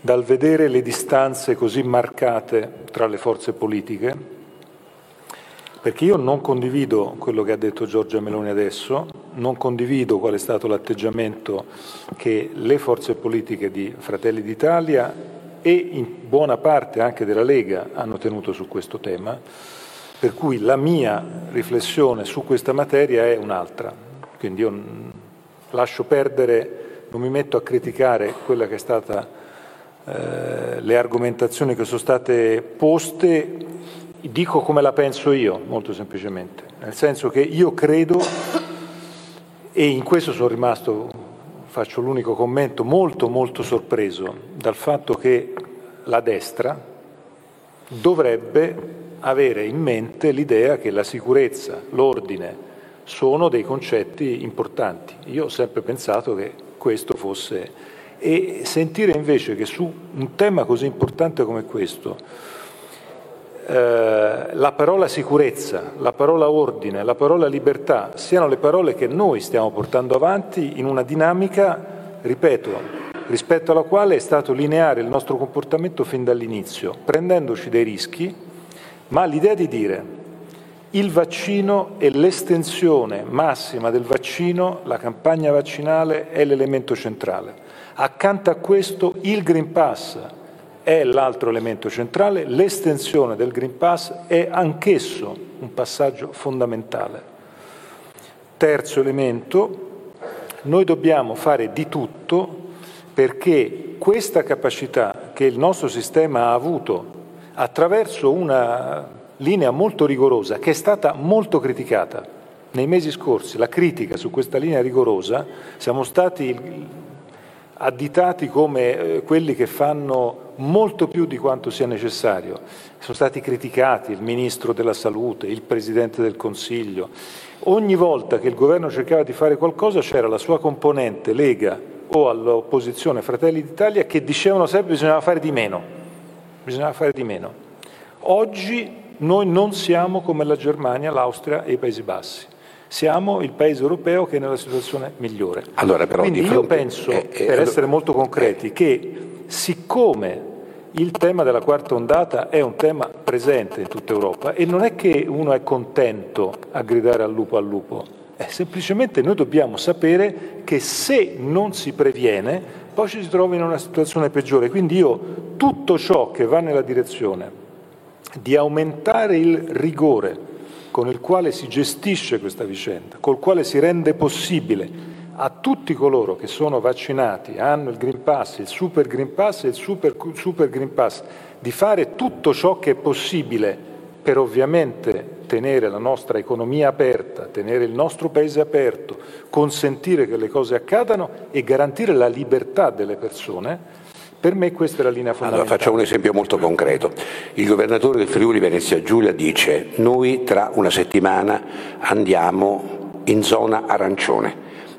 dal vedere le distanze così marcate tra le forze politiche, perché io non condivido quello che ha detto Giorgia Meloni adesso, non condivido qual è stato l'atteggiamento che le forze politiche di Fratelli d'Italia e in buona parte anche della Lega hanno tenuto su questo tema, per cui la mia riflessione su questa materia è un'altra. Quindi io lascio perdere, non mi metto a criticare quella che è stata eh, le argomentazioni che sono state poste, dico come la penso io, molto semplicemente, nel senso che io credo, e in questo sono rimasto, faccio l'unico commento, molto molto sorpreso dal fatto che la destra dovrebbe avere in mente l'idea che la sicurezza, l'ordine sono dei concetti importanti. Io ho sempre pensato che questo fosse e sentire invece che su un tema così importante come questo eh, la parola sicurezza, la parola ordine, la parola libertà siano le parole che noi stiamo portando avanti in una dinamica, ripeto, rispetto alla quale è stato lineare il nostro comportamento fin dall'inizio, prendendoci dei rischi, ma l'idea di dire il vaccino e l'estensione massima del vaccino, la campagna vaccinale è l'elemento centrale. Accanto a questo il Green Pass è l'altro elemento centrale, l'estensione del Green Pass è anch'esso un passaggio fondamentale. Terzo elemento, noi dobbiamo fare di tutto perché questa capacità che il nostro sistema ha avuto attraverso una linea molto rigorosa, che è stata molto criticata nei mesi scorsi, la critica su questa linea rigorosa, siamo stati additati come eh, quelli che fanno molto più di quanto sia necessario. Sono stati criticati il Ministro della Salute, il Presidente del Consiglio. Ogni volta che il governo cercava di fare qualcosa c'era la sua componente Lega o all'opposizione Fratelli d'Italia che dicevano sempre che bisognava fare di meno. Bisognava fare di meno. Oggi noi non siamo come la Germania, l'Austria e i Paesi Bassi. Siamo il paese europeo che è nella situazione migliore. Allora, però, Quindi fronte... io penso, eh, eh, per essere molto concreti, che siccome il tema della quarta ondata è un tema presente in tutta Europa e non è che uno è contento a gridare al lupo al lupo, è semplicemente noi dobbiamo sapere che se non si previene poi ci si trova in una situazione peggiore. Quindi io tutto ciò che va nella direzione di aumentare il rigore con il quale si gestisce questa vicenda, col quale si rende possibile a tutti coloro che sono vaccinati, hanno il Green Pass, il Super Green Pass e il Super, Super Green Pass, di fare tutto ciò che è possibile per ovviamente tenere la nostra economia aperta, tenere il nostro paese aperto, consentire che le cose accadano e garantire la libertà delle persone, per me questa è la linea fondamentale. Allora, facciamo un esempio molto concreto. Il governatore del Friuli Venezia Giulia dice noi tra una settimana andiamo in zona arancione,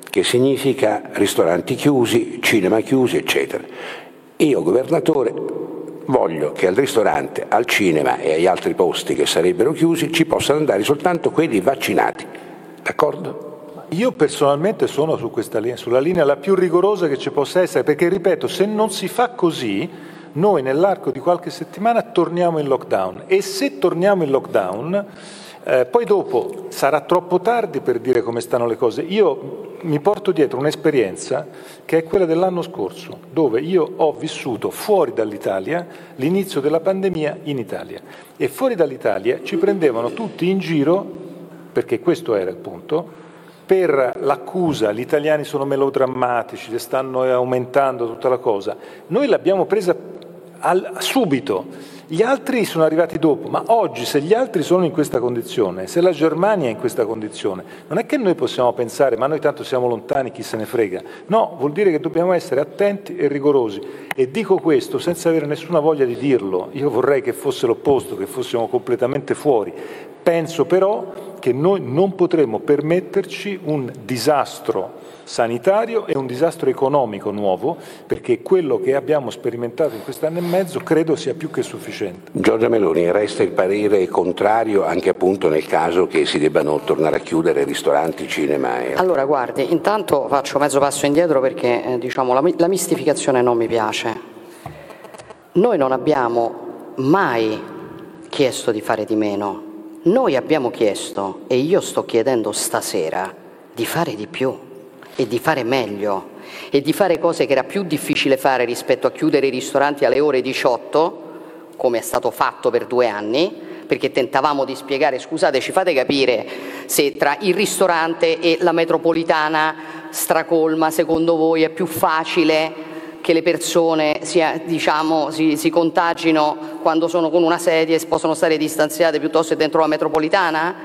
che significa ristoranti chiusi, cinema chiusi, eccetera. Io, governatore, voglio che al ristorante, al cinema e agli altri posti che sarebbero chiusi ci possano andare soltanto quelli vaccinati. D'accordo? Io personalmente sono su questa linea, sulla linea la più rigorosa che ci possa essere, perché ripeto, se non si fa così, noi nell'arco di qualche settimana torniamo in lockdown e se torniamo in lockdown, eh, poi dopo sarà troppo tardi per dire come stanno le cose. Io mi porto dietro un'esperienza che è quella dell'anno scorso, dove io ho vissuto fuori dall'Italia l'inizio della pandemia in Italia e fuori dall'Italia ci prendevano tutti in giro, perché questo era il punto, per l'accusa gli italiani sono melodrammatici, stanno aumentando tutta la cosa. Noi l'abbiamo presa al, subito, gli altri sono arrivati dopo, ma oggi se gli altri sono in questa condizione, se la Germania è in questa condizione, non è che noi possiamo pensare ma noi tanto siamo lontani, chi se ne frega. No, vuol dire che dobbiamo essere attenti e rigorosi. E dico questo senza avere nessuna voglia di dirlo, io vorrei che fosse l'opposto, che fossimo completamente fuori. Penso però che noi non potremo permetterci un disastro sanitario e un disastro economico nuovo, perché quello che abbiamo sperimentato in quest'anno e mezzo credo sia più che sufficiente. Giorgia Meloni, resta il parere contrario anche appunto nel caso che si debbano tornare a chiudere ristoranti, cinema e... Allora guardi, intanto faccio mezzo passo indietro perché eh, diciamo, la, la mistificazione non mi piace. Noi non abbiamo mai chiesto di fare di meno, noi abbiamo chiesto, e io sto chiedendo stasera, di fare di più e di fare meglio e di fare cose che era più difficile fare rispetto a chiudere i ristoranti alle ore 18, come è stato fatto per due anni, perché tentavamo di spiegare, scusate, ci fate capire se tra il ristorante e la metropolitana stracolma, secondo voi è più facile che le persone sia, diciamo, si, si, contagino quando sono con una sedia e possono stare distanziate piuttosto che dentro la metropolitana?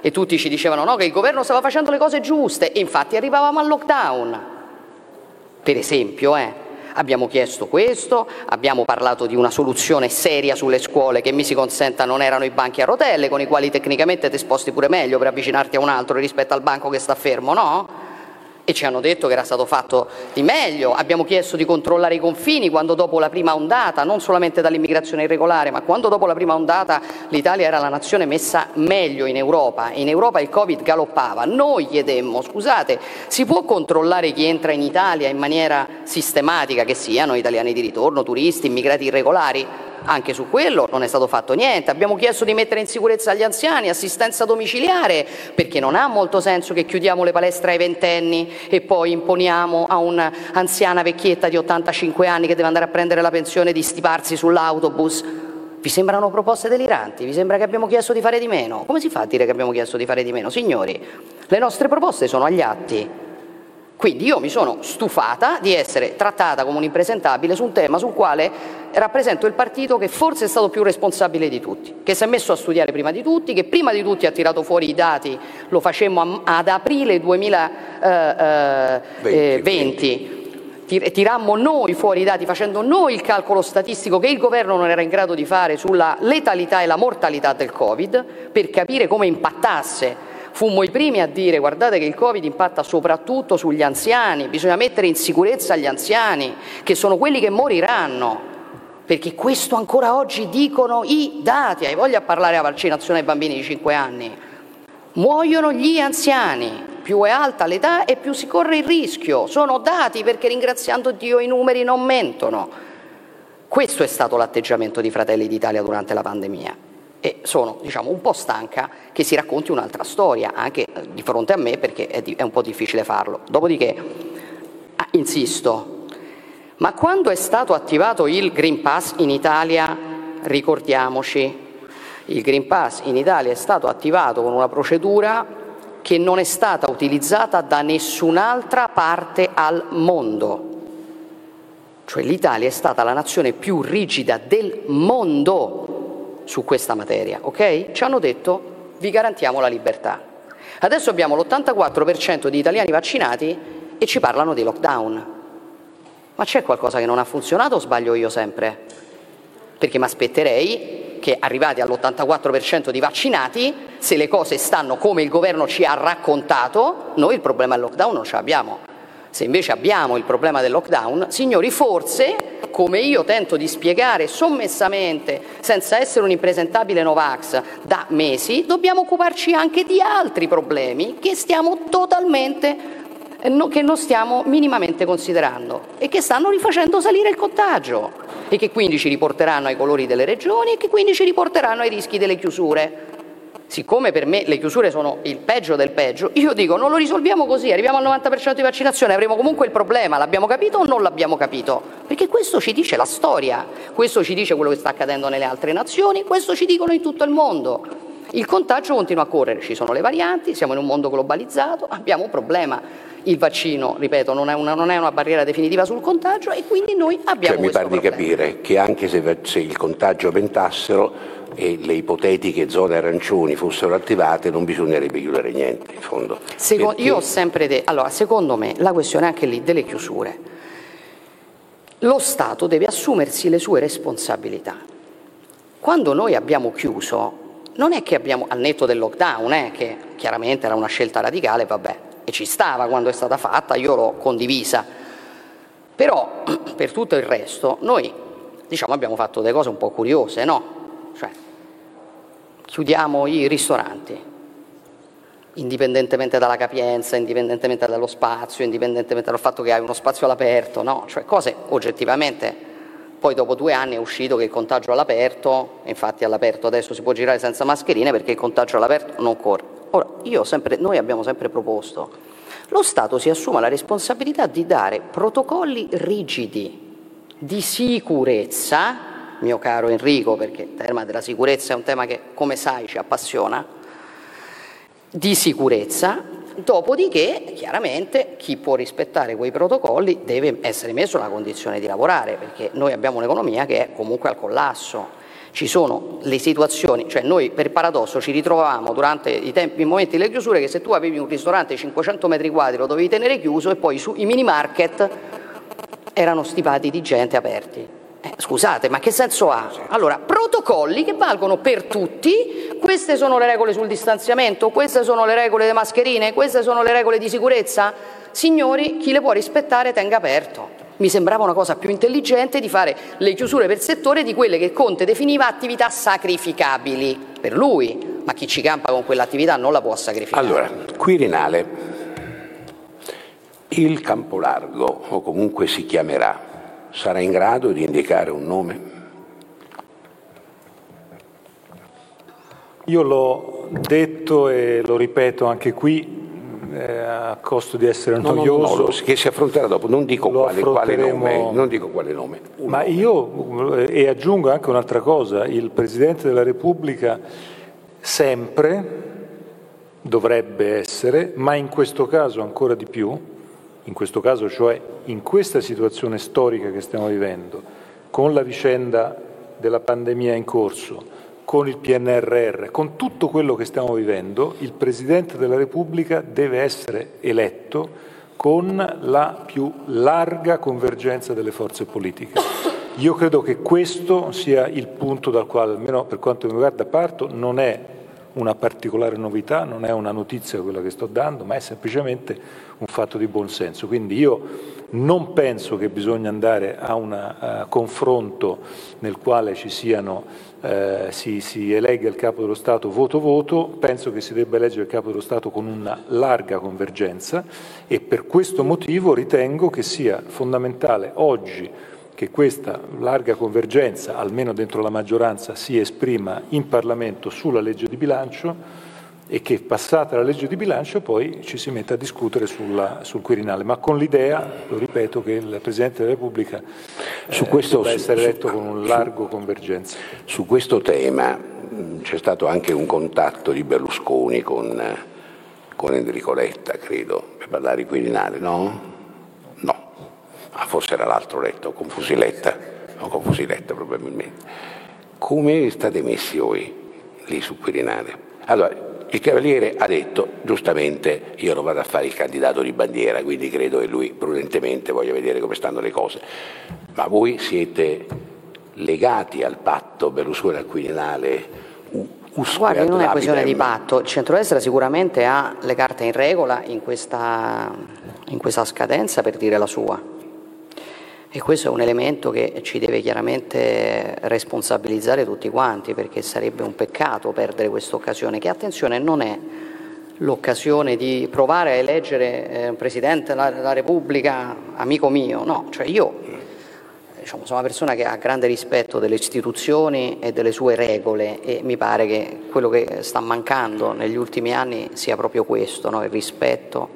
E tutti ci dicevano no, che il governo stava facendo le cose giuste e infatti arrivavamo al lockdown. Per esempio, eh, abbiamo chiesto questo, abbiamo parlato di una soluzione seria sulle scuole che mi si consenta non erano i banchi a rotelle con i quali tecnicamente ti sposti pure meglio per avvicinarti a un altro rispetto al banco che sta fermo, no? E ci hanno detto che era stato fatto di meglio. Abbiamo chiesto di controllare i confini quando dopo la prima ondata, non solamente dall'immigrazione irregolare, ma quando dopo la prima ondata l'Italia era la nazione messa meglio in Europa. In Europa il Covid galoppava. Noi chiedemmo, scusate, si può controllare chi entra in Italia in maniera sistematica, che siano italiani di ritorno, turisti, immigrati irregolari? Anche su quello non è stato fatto niente. Abbiamo chiesto di mettere in sicurezza gli anziani, assistenza domiciliare, perché non ha molto senso che chiudiamo le palestre ai ventenni e poi imponiamo a un'anziana vecchietta di 85 anni che deve andare a prendere la pensione di stiparsi sull'autobus. Vi sembrano proposte deliranti? Vi sembra che abbiamo chiesto di fare di meno? Come si fa a dire che abbiamo chiesto di fare di meno? Signori, le nostre proposte sono agli atti. Quindi io mi sono stufata di essere trattata come un impresentabile su un tema sul quale rappresento il partito che forse è stato più responsabile di tutti, che si è messo a studiare prima di tutti, che prima di tutti ha tirato fuori i dati, lo facemmo ad aprile 2020. Tirammo noi fuori i dati facendo noi il calcolo statistico che il governo non era in grado di fare sulla letalità e la mortalità del Covid per capire come impattasse Fummo i primi a dire guardate che il Covid impatta soprattutto sugli anziani, bisogna mettere in sicurezza gli anziani, che sono quelli che moriranno. Perché questo ancora oggi dicono i dati, hai voglia di parlare della vaccinazione ai bambini di 5 anni. Muoiono gli anziani, più è alta l'età e più si corre il rischio. Sono dati perché ringraziando Dio i numeri non mentono. Questo è stato l'atteggiamento di Fratelli d'Italia durante la pandemia e sono diciamo, un po' stanca che si racconti un'altra storia anche eh, di fronte a me perché è, di, è un po' difficile farlo. Dopodiché, ah, insisto, ma quando è stato attivato il Green Pass in Italia, ricordiamoci, il Green Pass in Italia è stato attivato con una procedura che non è stata utilizzata da nessun'altra parte al mondo. Cioè l'Italia è stata la nazione più rigida del mondo su questa materia, ok? Ci hanno detto vi garantiamo la libertà. Adesso abbiamo l'84% di italiani vaccinati e ci parlano di lockdown. Ma c'è qualcosa che non ha funzionato o sbaglio io sempre? Perché mi aspetterei che arrivati all'84% di vaccinati, se le cose stanno come il governo ci ha raccontato, noi il problema del lockdown non ce l'abbiamo. Se invece abbiamo il problema del lockdown, signori, forse, come io tento di spiegare sommessamente, senza essere un impresentabile Novax da mesi, dobbiamo occuparci anche di altri problemi che stiamo totalmente eh, che non stiamo minimamente considerando e che stanno rifacendo salire il contagio e che quindi ci riporteranno ai colori delle regioni e che quindi ci riporteranno ai rischi delle chiusure siccome per me le chiusure sono il peggio del peggio, io dico non lo risolviamo così, arriviamo al 90% di vaccinazione, avremo comunque il problema, l'abbiamo capito o non l'abbiamo capito? Perché questo ci dice la storia, questo ci dice quello che sta accadendo nelle altre nazioni, questo ci dicono in tutto il mondo. Il contagio continua a correre, ci sono le varianti, siamo in un mondo globalizzato, abbiamo un problema. Il vaccino, ripeto, non è una, non è una barriera definitiva sul contagio e quindi noi abbiamo cioè, mi pare di capire che anche se, se il contagio aumentassero e le ipotetiche zone arancioni fossero attivate non bisognerebbe chiudere niente in fondo. Secondo, Perché... Io ho sempre detto, allora secondo me la questione è anche lì delle chiusure. Lo Stato deve assumersi le sue responsabilità. Quando noi abbiamo chiuso, non è che abbiamo, al netto del lockdown, eh, che chiaramente era una scelta radicale, vabbè, e ci stava quando è stata fatta, io l'ho condivisa, però per tutto il resto noi diciamo, abbiamo fatto delle cose un po' curiose, no? Cioè, chiudiamo i ristoranti, indipendentemente dalla capienza, indipendentemente dallo spazio, indipendentemente dal fatto che hai uno spazio all'aperto, no? Cioè cose oggettivamente. Poi dopo due anni è uscito che il contagio all'aperto, infatti all'aperto adesso si può girare senza mascherine perché il contagio all'aperto non corre. Ora, sempre, noi abbiamo sempre proposto lo Stato si assuma la responsabilità di dare protocolli rigidi di sicurezza, mio caro Enrico, perché il tema della sicurezza è un tema che, come sai, ci appassiona, di sicurezza, dopodiché chiaramente chi può rispettare quei protocolli deve essere messo nella condizione di lavorare, perché noi abbiamo un'economia che è comunque al collasso. Ci sono le situazioni, cioè noi per paradosso ci ritrovavamo durante i, tempi, i momenti delle chiusure che se tu avevi un ristorante 500 metri quadri lo dovevi tenere chiuso e poi su, i mini market erano stipati di gente aperti. Eh, scusate, ma che senso ha? Allora, protocolli che valgono per tutti, queste sono le regole sul distanziamento, queste sono le regole delle mascherine, queste sono le regole di sicurezza. Signori, chi le può rispettare tenga aperto. Mi sembrava una cosa più intelligente di fare le chiusure per settore di quelle che Conte definiva attività sacrificabili per lui, ma chi ci campa con quell'attività non la può sacrificare. Allora, Quirinale, il Campolargo, o comunque si chiamerà, sarà in grado di indicare un nome? Io l'ho detto e lo ripeto anche qui, eh, a costo di essere No, no, noioso. no, no, che si affronterà dopo, non dico, quale, quale nome, non dico quale nome. Ma nome. io, eh, e aggiungo anche un'altra cosa, il Presidente della Repubblica sempre dovrebbe essere, ma in questo caso ancora di più, in questo caso cioè in questa situazione storica che stiamo vivendo, con la vicenda della pandemia in corso, con il PNRR, con tutto quello che stiamo vivendo, il Presidente della Repubblica deve essere eletto con la più larga convergenza delle forze politiche. Io credo che questo sia il punto dal quale, almeno per quanto mi riguarda, parto, non è una particolare novità, non è una notizia quella che sto dando, ma è semplicemente un fatto di buonsenso. Quindi io non penso che bisogna andare a un eh, confronto nel quale siano, eh, si, si elegga il capo dello Stato voto-voto, penso che si debba eleggere il capo dello Stato con una larga convergenza e per questo motivo ritengo che sia fondamentale oggi che questa larga convergenza, almeno dentro la maggioranza, si esprima in Parlamento sulla legge di bilancio e che passata la legge di bilancio poi ci si metta a discutere sulla- sul Quirinale, ma con l'idea, lo ripeto, che il Presidente della Repubblica eh, Su questo- debba essere su- eletto con un largo convergenza. Su questo tema c'è stato anche un contatto di Berlusconi con, eh, con Enrico Letta, credo, per parlare di Quirinale? No, ah, forse era l'altro Letta, con Fusiletta, o con Fusiletta probabilmente. Come state messi voi lì su Quirinale? Allora, il Cavaliere ha detto, giustamente, io non vado a fare il candidato di bandiera, quindi credo che lui prudentemente voglia vedere come stanno le cose. Ma voi siete legati al patto Berlusconi al Quirinale? u- usque Guardi, ad non è lapidem? questione di patto, il centrodestra sicuramente ha le carte in regola in questa, in questa scadenza per dire la sua. E questo è un elemento che ci deve chiaramente responsabilizzare tutti quanti, perché sarebbe un peccato perdere questa occasione, che attenzione non è l'occasione di provare a eleggere eh, un Presidente della, Repubblica amico mio, no, cioè io diciamo, sono una persona che ha grande rispetto delle istituzioni e delle sue regole e mi pare che quello che sta mancando negli ultimi anni sia proprio questo, no? il rispetto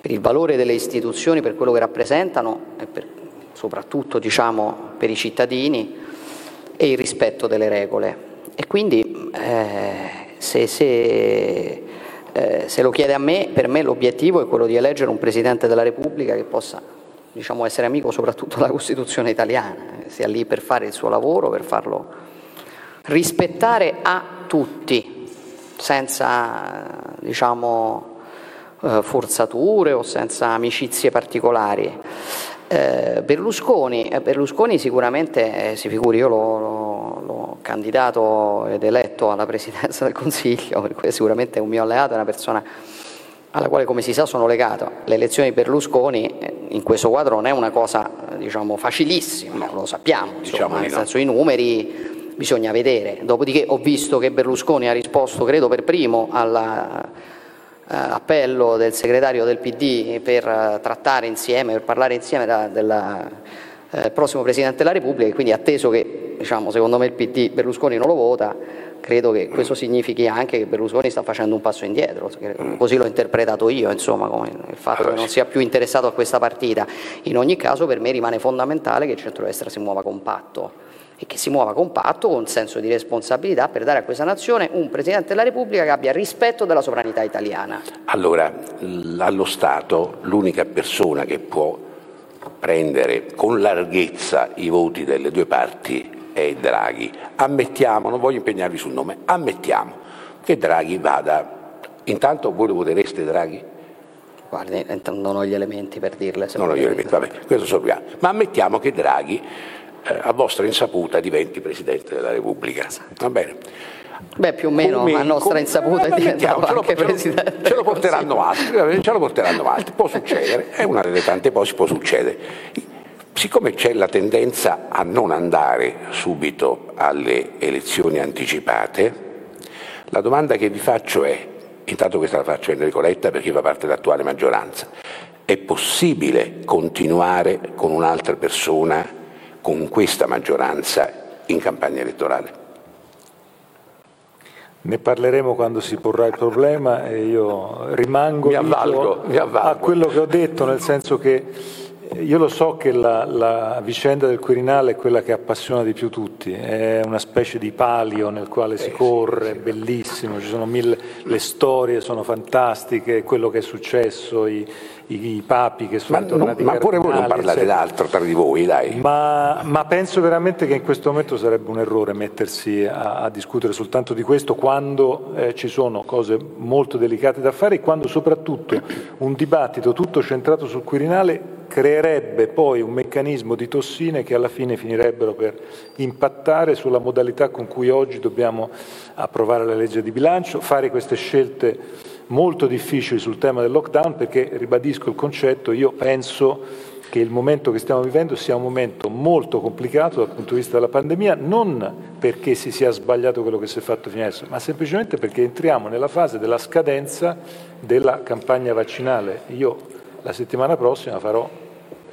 per il valore delle istituzioni, per quello che rappresentano e per- soprattutto diciamo, per i cittadini e il rispetto delle regole. E quindi eh, se, se, eh, se lo chiede a me, per me l'obiettivo è quello di eleggere un Presidente della Repubblica che possa diciamo, essere amico soprattutto della Costituzione italiana, eh, sia lì per fare il suo lavoro, per farlo rispettare a tutti, senza diciamo, eh, forzature o senza amicizie particolari. Eh, Berlusconi, eh, Berlusconi sicuramente, eh, si figuri, io l'ho, candidato ed eletto alla presidenza del Consiglio, per cui sicuramente è un mio alleato, è una persona alla quale come si sa sono legato. L'elezione di Berlusconi eh, in questo quadro non è una cosa eh, diciamo, facilissima, lo sappiamo, insomma, Diciamo di nel senso i numeri bisogna vedere. Dopodiché ho visto che Berlusconi ha risposto, credo per primo, all'appello del segretario del PD per eh, trattare insieme, per parlare insieme del eh, prossimo Presidente della Repubblica, e quindi atteso che diciamo, secondo me il PD Berlusconi non lo vota, credo che questo significhi anche che Berlusconi sta facendo un passo indietro, così l'ho interpretato io, insomma, come il fatto che non sia più interessato a questa partita. In ogni caso per me rimane fondamentale che il centrodestra si muova compatto e che si muova compatto con senso di responsabilità per dare a questa nazione un Presidente della Repubblica che abbia rispetto della sovranità italiana. Allora, allo Stato l'unica persona che può prendere con larghezza i voti delle due parti è Draghi. Ammettiamo, non voglio impegnarvi sul nome, ammettiamo che Draghi vada. Intanto voi lo votereste Draghi? Guardi, non ho gli elementi per dirle. Non ho gli elementi, vabbè, questo sorpriamo. Ma ammettiamo che Draghi, a vostra insaputa, diventi Presidente della Repubblica. Va bene? Beh, più o meno come, a nostra come, insaputa è diventato anche ce lo, Presidente. Ce lo porteranno altri, ce lo porteranno altri, può succedere, è una delle tante cose, può succedere. Siccome c'è la tendenza a non andare subito alle elezioni anticipate, la domanda che vi faccio è, intanto questa la faccio a Enrico Letta perché fa parte dell'attuale maggioranza, è possibile continuare con un'altra persona con questa maggioranza in campagna elettorale? Ne parleremo quando si porrà il problema e io rimango mi avvalgo, mi avvalgo. a quello che ho detto, nel senso che io lo so che la, la, vicenda del Quirinale è quella che appassiona di più tutti, è una specie di palio nel quale si corre, è bellissimo, ci sono mille, le storie sono fantastiche, quello che è successo, i, i, i papi che sono ma, tornati no, Ma pure voi non parlate d'altro tra di voi, dai. Ma, ma, penso veramente che in questo momento sarebbe un errore mettersi a, a discutere soltanto di questo quando eh, ci sono cose molto delicate da fare e quando soprattutto un dibattito tutto centrato sul Quirinale creerebbe poi un meccanismo di tossine che alla fine finirebbero per impattare sulla modalità con cui oggi dobbiamo approvare la legge di bilancio, fare queste scelte molto difficili sul tema del lockdown perché, ribadisco il concetto, io penso che il momento che stiamo vivendo sia un momento molto complicato dal punto di vista della pandemia, non perché si sia sbagliato quello che si è fatto fino adesso, ma semplicemente perché entriamo nella fase della scadenza della campagna vaccinale. Io la settimana prossima farò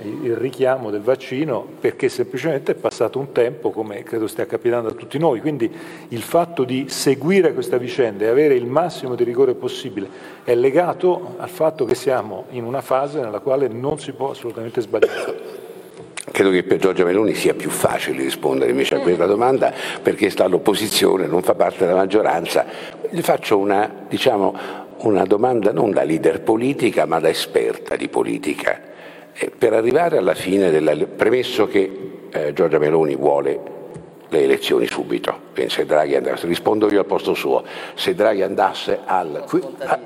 il richiamo del vaccino perché semplicemente è passato un tempo come credo stia capitando a tutti noi, quindi il fatto di seguire questa vicenda e avere il massimo di rigore possibile è legato al fatto che siamo in una fase nella quale non si può assolutamente sbagliare. Credo che per Giorgia Meloni sia più facile rispondere invece a questa domanda perché sta all'opposizione, non fa parte della maggioranza. Gli faccio una, diciamo, una domanda non da leader politica ma da esperta di politica. Per arrivare alla fine della... premesso che eh, Giorgia Meloni vuole le elezioni subito, se Draghi andasse, rispondo io al posto suo, se Draghi andasse al,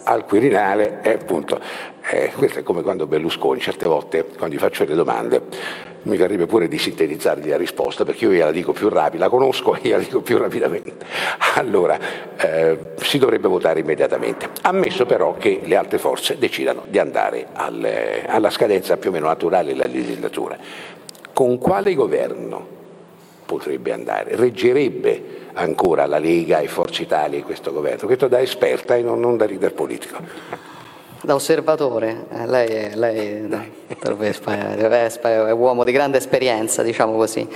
al Quirinale, eh, appunto, eh, questo è come quando Berlusconi, certe volte quando gli faccio le domande, mi verrebbe pure di sintetizzargli la risposta perché io gliela dico più rapida, la conosco e gliela dico più rapidamente. Allora, eh, si dovrebbe votare immediatamente, ammesso però che le altre forze decidano di andare alle, alla scadenza più o meno naturale della legislatura. Con quale governo potrebbe andare? Reggerebbe ancora la Lega e Forza Italia in questo governo? Questo da esperta e non, non da leader politico. Da osservatore, eh, lei, lei Vespa, Vespa è uomo di grande esperienza, diciamo così.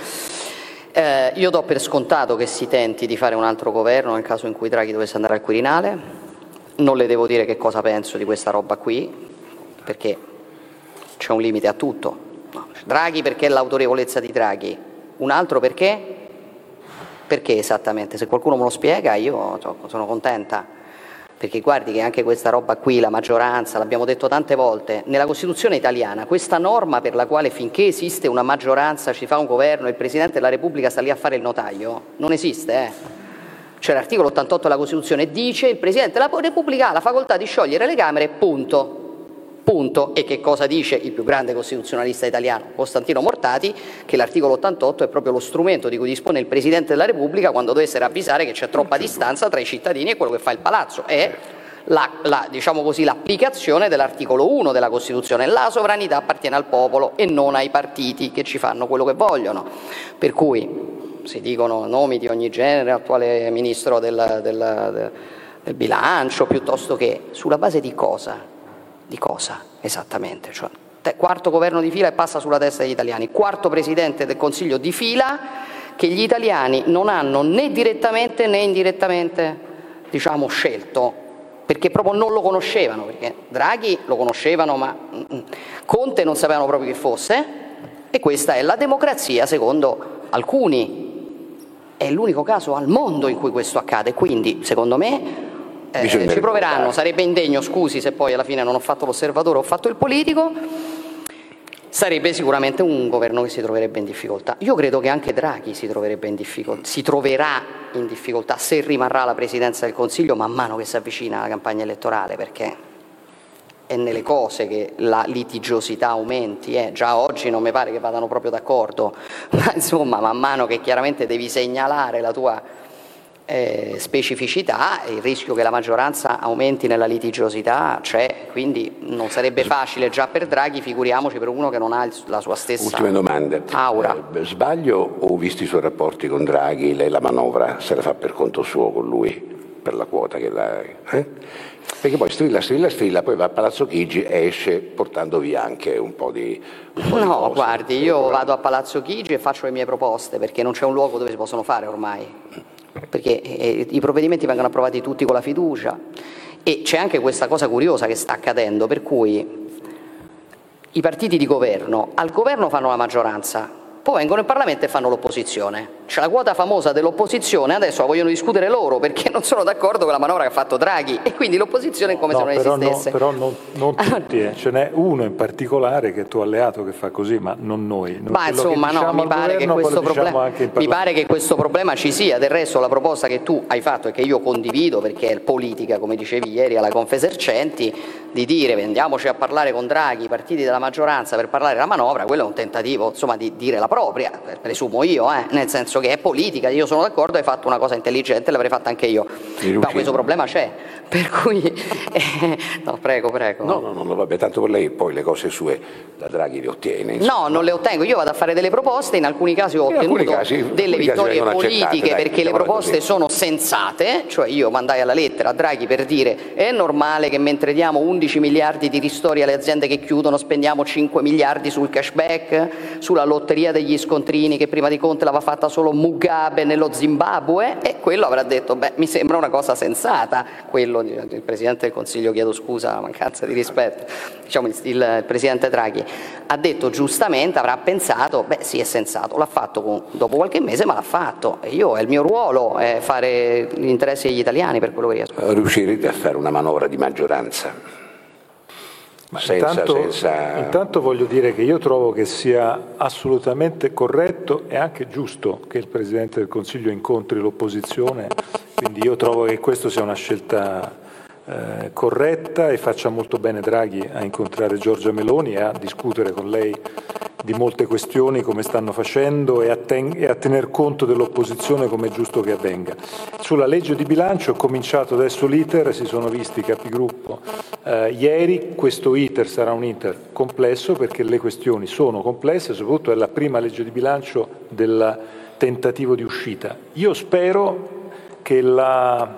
Eh, io do per scontato che si tenti di fare un altro governo nel caso in cui Draghi dovesse andare al Quirinale. Non le devo dire che cosa penso di questa roba qui, perché c'è un limite a tutto. Draghi perché l'autorevolezza di Draghi, un altro perché? Perché esattamente? Se qualcuno me lo spiega io sono contenta perché guardi che anche questa roba qui, la maggioranza, l'abbiamo detto tante volte, nella Costituzione italiana questa norma per la quale finché esiste una maggioranza ci fa un governo e il Presidente della Repubblica sta lì a fare il notaio, non esiste. Eh? Cioè l'articolo 88 della Costituzione dice il Presidente della Repubblica ha la facoltà di sciogliere le Camere, punto. Punto. E che cosa dice il più grande costituzionalista italiano, Costantino Mortati? Che l'articolo 88 è proprio lo strumento di cui dispone il Presidente della Repubblica quando deve essere avvisare che c'è troppa distanza tra i cittadini e quello che fa il palazzo. È la, la, diciamo così, l'applicazione dell'articolo 1 della Costituzione. La sovranità appartiene al popolo e non ai partiti che ci fanno quello che vogliono. Per cui si dicono nomi di ogni genere, attuale ministro del, del, del bilancio, piuttosto che sulla base di cosa? Di cosa esattamente? Cioè, quarto governo di fila e passa sulla testa degli italiani, quarto presidente del Consiglio di fila che gli italiani non hanno né direttamente né indirettamente diciamo, scelto, perché proprio non lo conoscevano, perché Draghi lo conoscevano ma mm, Conte non sapevano proprio chi fosse e questa è la democrazia secondo alcuni. È l'unico caso al mondo in cui questo accade, quindi secondo me eh, ci proveranno, sarebbe indegno, scusi se poi alla fine non ho fatto l'osservatore, ho fatto il politico, sarebbe sicuramente un governo che si troverebbe in difficoltà. Io credo che anche Draghi si, in si troverà in difficoltà se rimarrà la presidenza del Consiglio man mano che si avvicina alla campagna elettorale, perché è nelle cose che la litigiosità aumenti, eh. già oggi non mi pare che vadano proprio d'accordo, ma insomma man mano che chiaramente devi segnalare la tua eh, specificità, il rischio che la maggioranza aumenti nella litigiosità c'è, quindi non sarebbe facile già per Draghi, figuriamoci per uno che non ha la sua stessa Ultime domande. aura. Eh, sbaglio o visti i suoi rapporti con Draghi, lei la manovra se la fa per conto suo con lui, per la quota che la... Eh? Perché poi strilla, strilla, strilla, poi va a Palazzo Chigi e esce portando via anche un po' di... Un po no, di guardi, io vado a Palazzo Chigi e faccio le mie proposte perché non c'è un luogo dove si possono fare ormai, perché eh, i provvedimenti vengono approvati tutti con la fiducia. E c'è anche questa cosa curiosa che sta accadendo, per cui i partiti di governo al governo fanno la maggioranza, poi vengono in Parlamento e fanno l'opposizione. C'è la quota famosa dell'opposizione, adesso la vogliono discutere loro perché non sono d'accordo con la manovra che ha fatto Draghi e quindi l'opposizione è come no, se non però esistesse. No, però non, non tutti, eh. ce n'è uno in particolare che è tuo alleato che fa così, ma non noi. Non ma insomma no, diciamo mi pare, governo, problema, mi pare, che questo problema ci sia, del resto la proposta che tu hai fatto e che io condivido perché è politica, come dicevi ieri alla Confesercenti, di dire vendiamoci a parlare con Draghi, i partiti della maggioranza per parlare della manovra, quello è un tentativo insomma, di dire la propria, presumo io, eh, nel senso che è politica, io sono d'accordo, hai fatto una cosa intelligente, l'avrei fatta anche io, ma questo problema c'è, per cui... Eh, no, prego, prego. No, no, no, vabbè, tanto per lei poi le cose sue da Draghi le ottiene. Insomma. No, non le ottengo, io vado a fare delle proposte, in alcuni casi ho ottenuto casi, delle vittorie politiche dai, perché le proposte così. sono sensate, cioè io mandai alla lettera a Draghi per dire è normale che mentre diamo 11 miliardi di ristori alle aziende che chiudono spendiamo 5 miliardi sul cashback, sulla lotteria degli scontrini che prima di Conte l'aveva fatta solo Mugabe nello Zimbabwe e quello avrà detto beh mi sembra una cosa sensata, quello il Presidente del Consiglio chiedo scusa mancanza di rispetto, diciamo il, Presidente Draghi ha detto giustamente, avrà pensato beh sì è sensato, l'ha fatto dopo qualche mese ma l'ha fatto e io è il mio ruolo è fare gli interessi degli italiani per quello che riesco. Riuscirete a fare una manovra di maggioranza? Senza, intanto, senza... intanto, voglio dire che io trovo che sia assolutamente corretto e anche giusto che il Presidente del Consiglio incontri l'opposizione, quindi io trovo che questa sia una scelta eh, corretta e faccia molto bene Draghi a incontrare Giorgia Meloni e a discutere con lei di molte questioni come stanno facendo e a, ten- e a tener conto dell'opposizione come è giusto che avvenga. Sulla legge di bilancio è cominciato adesso l'iter, si sono visti i capigruppo eh, ieri, questo iter sarà un iter complesso perché le questioni sono complesse, soprattutto è la prima legge di bilancio del tentativo di uscita. Io spero che la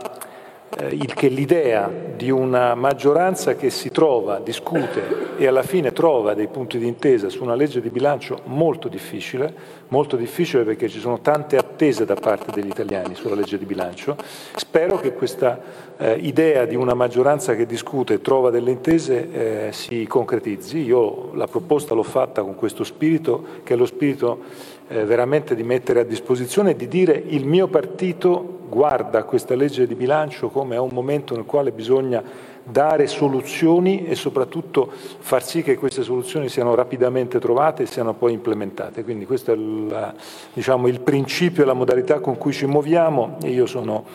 il che l'idea di una maggioranza che si trova, discute e alla fine trova dei punti di intesa su una legge di bilancio molto difficile, molto difficile perché ci sono tante attese da parte degli italiani sulla legge di bilancio. Spero che questa eh, idea di una maggioranza che discute e trova delle intese eh, si concretizzi. Io la proposta l'ho fatta con questo spirito, che è lo spirito eh, veramente di mettere a disposizione e di dire il mio partito guarda questa legge di bilancio come a un momento nel quale bisogna dare soluzioni e soprattutto far sì che queste soluzioni siano rapidamente trovate e siano poi implementate. Quindi questo è il, diciamo, il principio e la modalità con cui ci muoviamo e io sono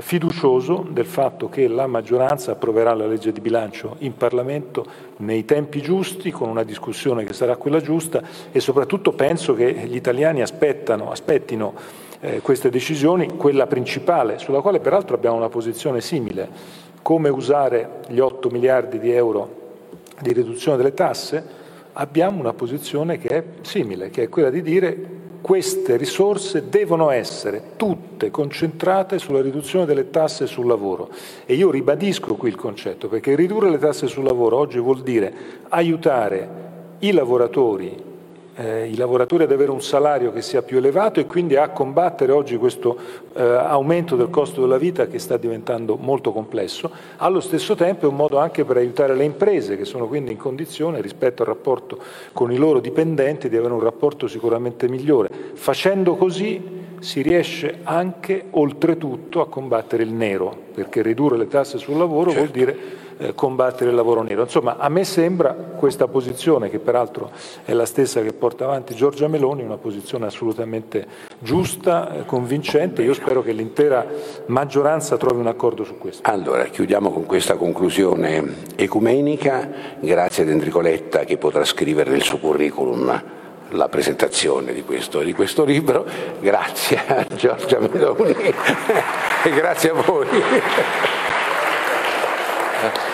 fiducioso del fatto che la maggioranza approverà la legge di bilancio in Parlamento nei tempi giusti, con una discussione che sarà quella giusta e soprattutto penso che gli italiani aspettano, aspettino eh, queste decisioni, quella principale, sulla quale peraltro abbiamo una posizione simile, come usare gli 8 miliardi di euro di riduzione delle tasse, abbiamo una posizione che è simile, che è quella di dire queste risorse devono essere tutte concentrate sulla riduzione delle tasse sul lavoro. E io ribadisco qui il concetto, perché ridurre le tasse sul lavoro oggi vuol dire aiutare i lavoratori eh, i lavoratori ad avere un salario che sia più elevato e quindi a combattere oggi questo eh, aumento del costo della vita che sta diventando molto complesso. Allo stesso tempo è un modo anche per aiutare le imprese che sono quindi in condizione rispetto al rapporto con i loro dipendenti di avere un rapporto sicuramente migliore. Facendo così si riesce anche oltretutto a combattere il nero, perché ridurre le tasse sul lavoro certo. vuol dire eh, combattere il lavoro nero. Insomma, a me sembra questa posizione, che peraltro è la stessa che porta avanti Giorgia Meloni, una posizione assolutamente giusta, eh, convincente. Io spero che l'intera maggioranza trovi un accordo su questo. Allora, chiudiamo con questa conclusione ecumenica. Grazie ad Enrico Letta che potrà scrivere nel suo curriculum la presentazione di questo, di questo libro. Grazie a Giorgia Meloni e grazie a voi. Yeah.